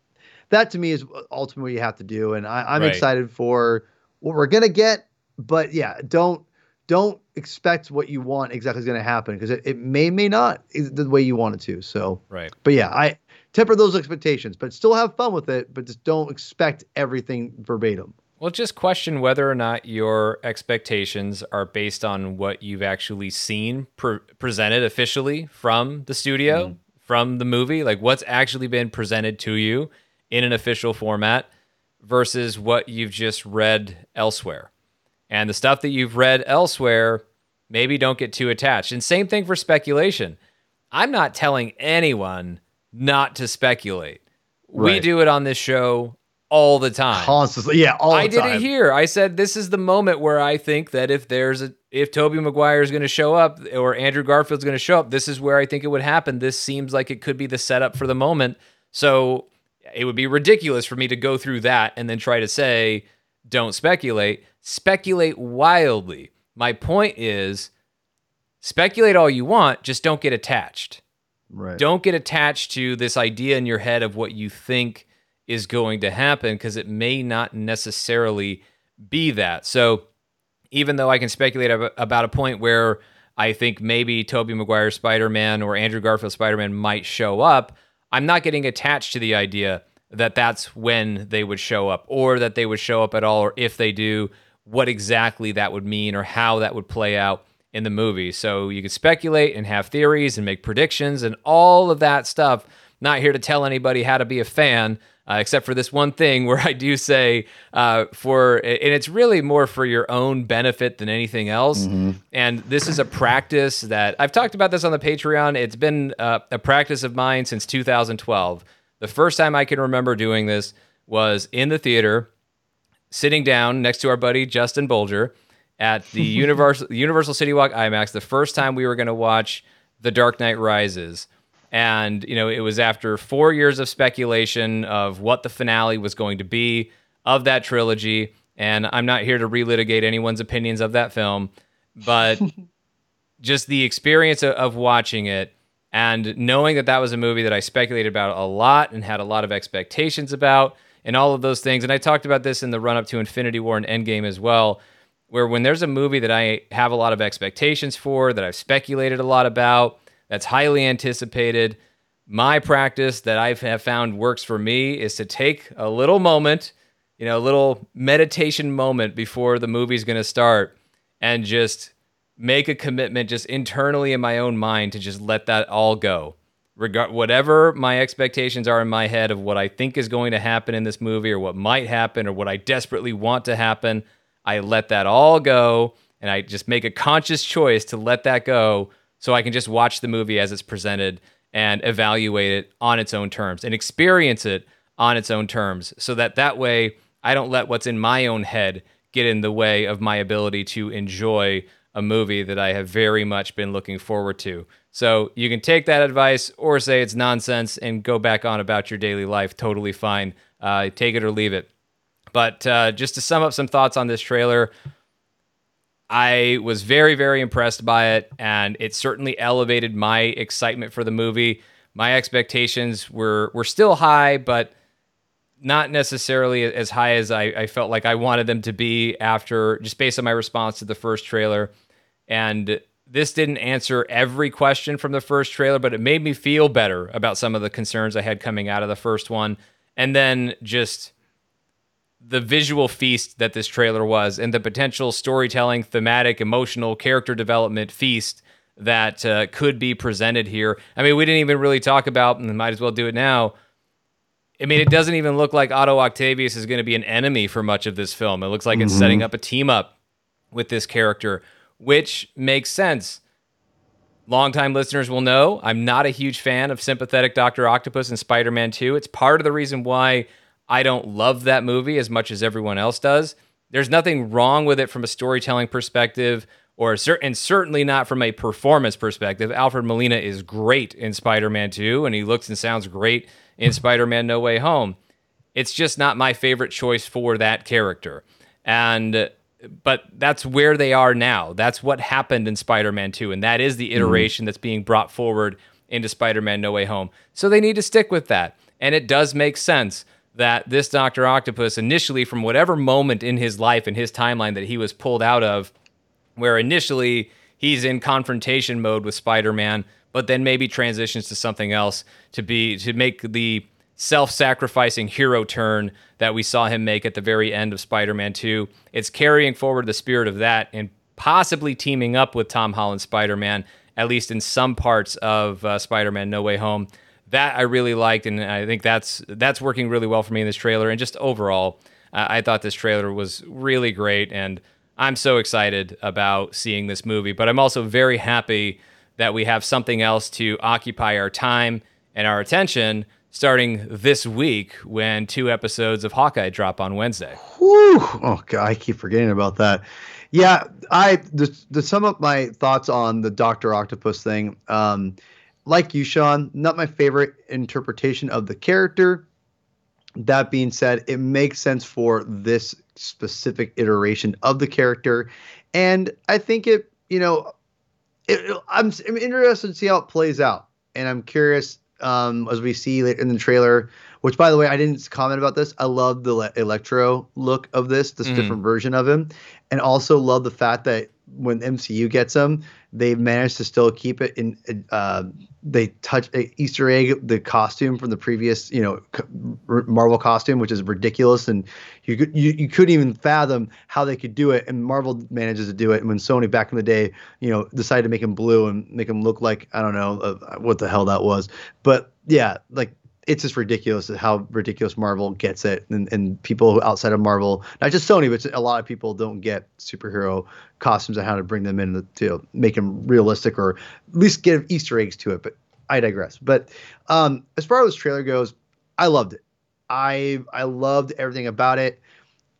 that to me is ultimately what you have to do. And I, am right. excited for what we're gonna get, but yeah, don't don't expect what you want exactly is going to happen because it, it may may not is the way you want it to. So right. But yeah, I temper those expectations, but still have fun with it. But just don't expect everything verbatim. Well, just question whether or not your expectations are based on what you've actually seen pre- presented officially from the studio, mm-hmm. from the movie, like what's actually been presented to you in an official format versus what you've just read elsewhere. And the stuff that you've read elsewhere, maybe don't get too attached. And same thing for speculation. I'm not telling anyone not to speculate. Right. We do it on this show all the time. Constantly. Yeah, all I did it here. I said this is the moment where I think that if there's a if Tobey Maguire is going to show up or Andrew Garfield's going to show up, this is where I think it would happen. This seems like it could be the setup for the moment. So it would be ridiculous for me to go through that and then try to say don't speculate. Speculate wildly. My point is speculate all you want, just don't get attached. Right. Don't get attached to this idea in your head of what you think is going to happen because it may not necessarily be that. So even though I can speculate about a point where I think maybe Tobey Maguire Spider-Man or Andrew Garfield Spider-Man might show up, I'm not getting attached to the idea that that's when they would show up or that they would show up at all or if they do what exactly that would mean or how that would play out in the movie. So you could speculate and have theories and make predictions and all of that stuff. Not here to tell anybody how to be a fan, uh, except for this one thing where I do say uh, for, and it's really more for your own benefit than anything else. Mm-hmm. And this is a practice that I've talked about this on the Patreon. It's been uh, a practice of mine since 2012. The first time I can remember doing this was in the theater, sitting down next to our buddy Justin Bolger at the Universal Universal City Walk IMAX. The first time we were going to watch The Dark Knight Rises and, you know, it was after four years of speculation of what the finale was going to be of that trilogy. And I'm not here to relitigate anyone's opinions of that film, but just the experience of, of watching it and knowing that that was a movie that I speculated about a lot and had a lot of expectations about and all of those things. And I talked about this in the run up to Infinity War and Endgame as well, where when there's a movie that I have a lot of expectations for, that I've speculated a lot about, that's highly anticipated. My practice that I have found works for me is to take a little moment, you know, a little meditation moment before the movie's going to start and just make a commitment just internally in my own mind to just let that all go. Regard whatever my expectations are in my head of what I think is going to happen in this movie or what might happen or what I desperately want to happen, I let that all go and I just make a conscious choice to let that go so I can just watch the movie as it's presented and evaluate it on its own terms and experience it on its own terms so that that way I don't let what's in my own head get in the way of my ability to enjoy a movie that I have very much been looking forward to. So you can take that advice or say it's nonsense and go back on about your daily life. Totally fine. Uh, take it or leave it. But uh, just to sum up some thoughts on this trailer, I was very, very impressed by it, and it certainly elevated my excitement for the movie. My expectations were were still high, but not necessarily as high as I, I felt like I wanted them to be after just based on my response to the first trailer. And this didn't answer every question from the first trailer, but it made me feel better about some of the concerns I had coming out of the first one. And then just the visual feast that this trailer was and the potential storytelling, thematic, emotional, character development feast that uh, could be presented here. I mean, we didn't even really talk about, and might as well do it now. I mean, it doesn't even look like Otto Octavius is going to be an enemy for much of this film. It looks like mm-hmm. it's setting up a team up with this character, which makes sense. Longtime listeners will know I'm not a huge fan of sympathetic Dr. Octopus and Spider Man 2. It's part of the reason why I don't love that movie as much as everyone else does. There's nothing wrong with it from a storytelling perspective, or and certainly not from a performance perspective. Alfred Molina is great in Spider-Man 2, and he looks and sounds great in Spider-Man No Way Home. It's just not my favorite choice for that character, and but that's where they are now. That's what happened in Spider-Man 2, and that is the mm-hmm. iteration mm-hmm. that's being brought forward into Spider-Man No Way Home. So they need to stick with that, and it does make sense that this Dr. Octopus, initially from whatever moment in his life and his timeline that he was pulled out of, where initially he's in confrontation mode with Spider-Man, but then maybe transitions to something else to be to make the self-sacrificing hero turn that we saw him make at the very end of Spider-Man 2. It's carrying forward the spirit of that and possibly teaming up with Tom Holland Spider-Man at least in some parts of uh, Spider-Man No Way Home. That I really liked and I think that's that's working really well for me in this trailer and just overall uh, I thought this trailer was really great and I'm so excited about seeing this movie, but I'm also very happy that we have something else to occupy our time and our attention starting this week when two episodes of Hawkeye drop on Wednesday. Whew. Oh god, I keep forgetting about that. Yeah, I to, to sum up my thoughts on the Doctor Octopus thing. Um, like you, Sean, not my favorite interpretation of the character. That being said, it makes sense for this specific iteration of the character, and I think it. You know, it, I'm, I'm interested to see how it plays out, and I'm curious um, as we see in the trailer. Which, by the way, I didn't comment about this. I love the Electro look of this, this mm. different version of him, and also love the fact that when MCU gets them, they've managed to still keep it in. Uh, they touch uh, Easter egg the costume from the previous, you know, Marvel costume, which is ridiculous, and you could you, you couldn't even fathom how they could do it, and Marvel manages to do it. And when Sony back in the day, you know, decided to make him blue and make him look like I don't know uh, what the hell that was, but yeah, like it's just ridiculous how ridiculous Marvel gets it, and, and people outside of Marvel, not just Sony, but a lot of people don't get superhero costumes and how to bring them in to make them realistic or at least give Easter eggs to it. But I digress. But um, as far as this trailer goes, I loved it. I I loved everything about it.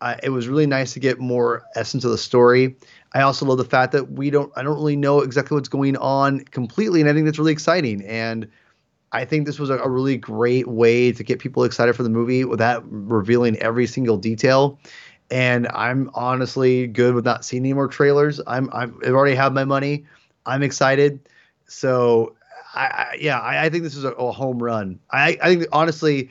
Uh, it was really nice to get more essence of the story. I also love the fact that we don't I don't really know exactly what's going on completely, and I think that's really exciting. And I think this was a, a, really great way to get people excited for the movie without revealing every single detail. And I'm honestly good with not seeing any more trailers. I'm, i have already had my money. I'm excited. So I, I yeah, I, I, think this is a, a home run. I, I think honestly,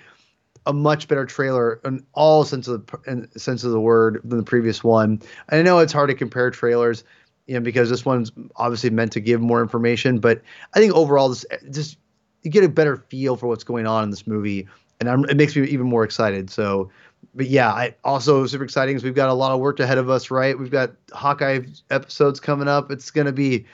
a much better trailer in all sense of the in sense of the word than the previous one. I know it's hard to compare trailers, you know, because this one's obviously meant to give more information. But I think overall, this just you get a better feel for what's going on in this movie, and I'm, it makes me even more excited. So, but yeah, I also super exciting is we've got a lot of work ahead of us, right? We've got Hawkeye episodes coming up. It's gonna be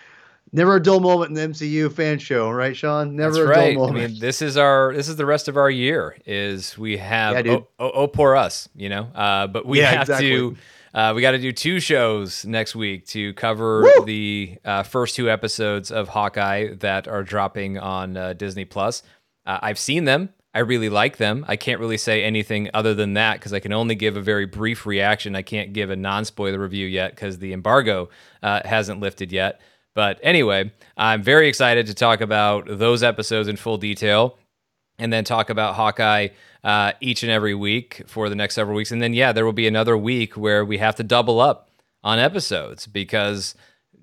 never a dull moment in the MCU fan show, right, Sean? Never That's a right. dull moment. I mean, this is our this is the rest of our year. Is we have yeah, oh, oh, oh, poor us, you know. Uh, but we yeah, have exactly. to uh, we got to do two shows next week to cover Woo! the uh, first two episodes of Hawkeye that are dropping on uh, Disney Plus. Uh, I've seen them. I really like them. I can't really say anything other than that because I can only give a very brief reaction. I can't give a non spoiler review yet because the embargo uh, hasn't lifted yet. But anyway, I'm very excited to talk about those episodes in full detail and then talk about Hawkeye uh, each and every week for the next several weeks. And then, yeah, there will be another week where we have to double up on episodes because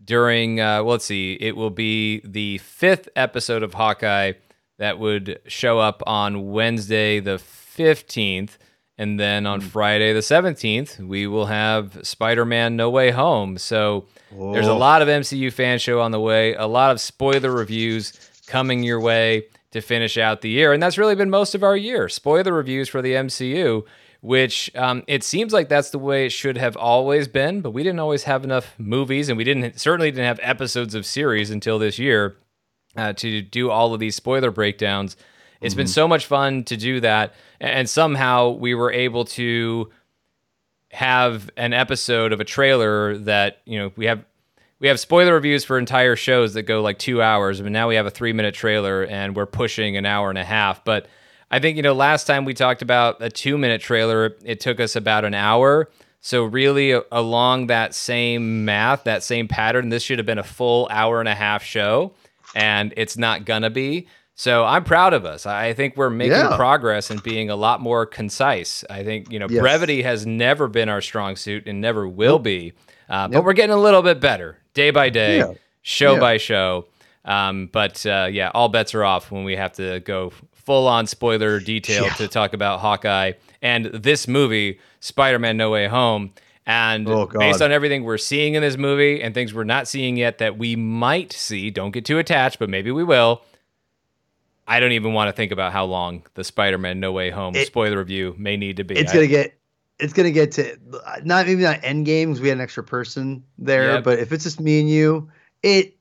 during, uh, well, let's see, it will be the fifth episode of Hawkeye that would show up on Wednesday, the 15th. And then on hmm. Friday, the 17th, we will have Spider Man No Way Home. So Whoa. there's a lot of MCU fan show on the way, a lot of spoiler reviews coming your way to finish out the year. And that's really been most of our year. Spoiler reviews for the MCU, which um, it seems like that's the way it should have always been, but we didn't always have enough movies and we didn't certainly didn't have episodes of series until this year uh, to do all of these spoiler breakdowns. It's mm-hmm. been so much fun to do that. And somehow we were able to have an episode of a trailer that, you know, we have we have spoiler reviews for entire shows that go like two hours, but now we have a three minute trailer and we're pushing an hour and a half. But I think, you know, last time we talked about a two minute trailer, it took us about an hour. So, really, along that same math, that same pattern, this should have been a full hour and a half show, and it's not gonna be. So, I'm proud of us. I think we're making yeah. progress and being a lot more concise. I think, you know, yes. brevity has never been our strong suit and never will be. Uh, but we're getting a little bit better day by day, yeah. show yeah. by show. Um, but uh, yeah, all bets are off when we have to go full on spoiler detail yeah. to talk about Hawkeye and this movie, Spider Man No Way Home. And oh, based on everything we're seeing in this movie and things we're not seeing yet that we might see, don't get too attached, but maybe we will. I don't even want to think about how long the Spider-Man No Way Home it, spoiler review may need to be. It's gonna get it's gonna get to not maybe not end games. We had an extra person there, yep. but if it's just me and you, it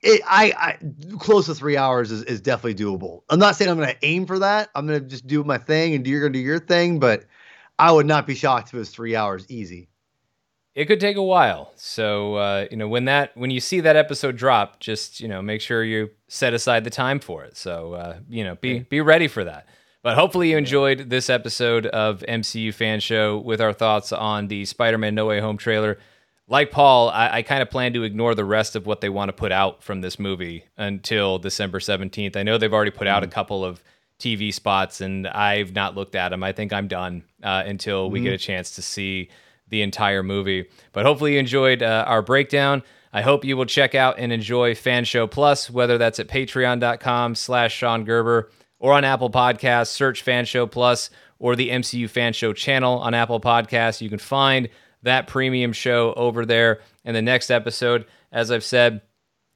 it I, I close to three hours is, is definitely doable. I'm not saying I'm gonna aim for that. I'm gonna just do my thing and you're gonna do your thing, but I would not be shocked if it was three hours easy it could take a while. So uh, you know when that when you see that episode drop, just you know make sure you set aside the time for it. So uh, you know be be ready for that. But hopefully you enjoyed this episode of MCU Fan Show with our thoughts on the Spider-Man No Way Home trailer. Like Paul, I, I kind of plan to ignore the rest of what they want to put out from this movie until December seventeenth. I know they've already put out a mm. couple of TV spots, and I've not looked at them. I think I'm done uh, until we mm-hmm. get a chance to see the entire movie. But hopefully you enjoyed uh, our breakdown. I hope you will check out and enjoy Fan Show Plus, whether that's at patreon.com slash Sean Gerber or on Apple Podcasts, search Fan Show Plus or the MCU Fan Show channel on Apple Podcasts. You can find that premium show over there. In the next episode, as I've said,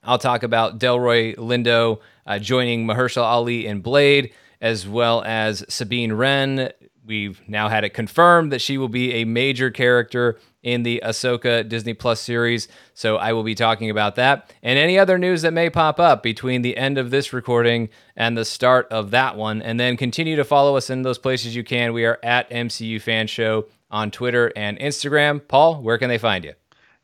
I'll talk about Delroy Lindo uh, joining Mahershala Ali in Blade, as well as Sabine Wren we've now had it confirmed that she will be a major character in the Ahsoka Disney Plus series. So I will be talking about that and any other news that may pop up between the end of this recording and the start of that one. And then continue to follow us in those places you can. We are at MCU Fan Show on Twitter and Instagram. Paul, where can they find you?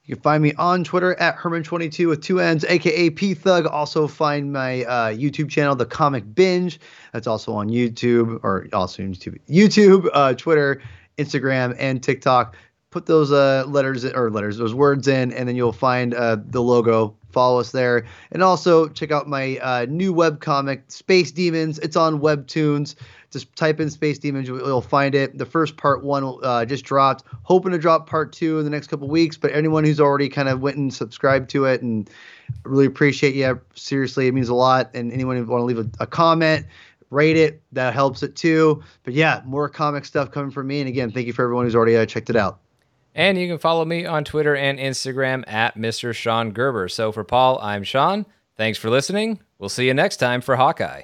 You can find me on Twitter at Hermann22 with two N's, aka P Thug. Also find my uh, YouTube channel, The Comic Binge. That's also on YouTube or also on YouTube, YouTube, uh, Twitter, Instagram, and TikTok. Put those uh, letters or letters, those words in, and then you'll find uh, the logo. Follow us there, and also check out my uh, new web comic, Space Demons. It's on Webtoons. Just type in Space Demons, you'll find it. The first part one uh, just dropped. Hoping to drop part two in the next couple weeks. But anyone who's already kind of went and subscribed to it, and really appreciate you. Seriously, it means a lot. And anyone who want to leave a, a comment, rate it. That helps it too. But yeah, more comic stuff coming from me. And again, thank you for everyone who's already uh, checked it out. And you can follow me on Twitter and Instagram at Mr. Sean Gerber. So for Paul, I'm Sean. Thanks for listening. We'll see you next time for Hawkeye.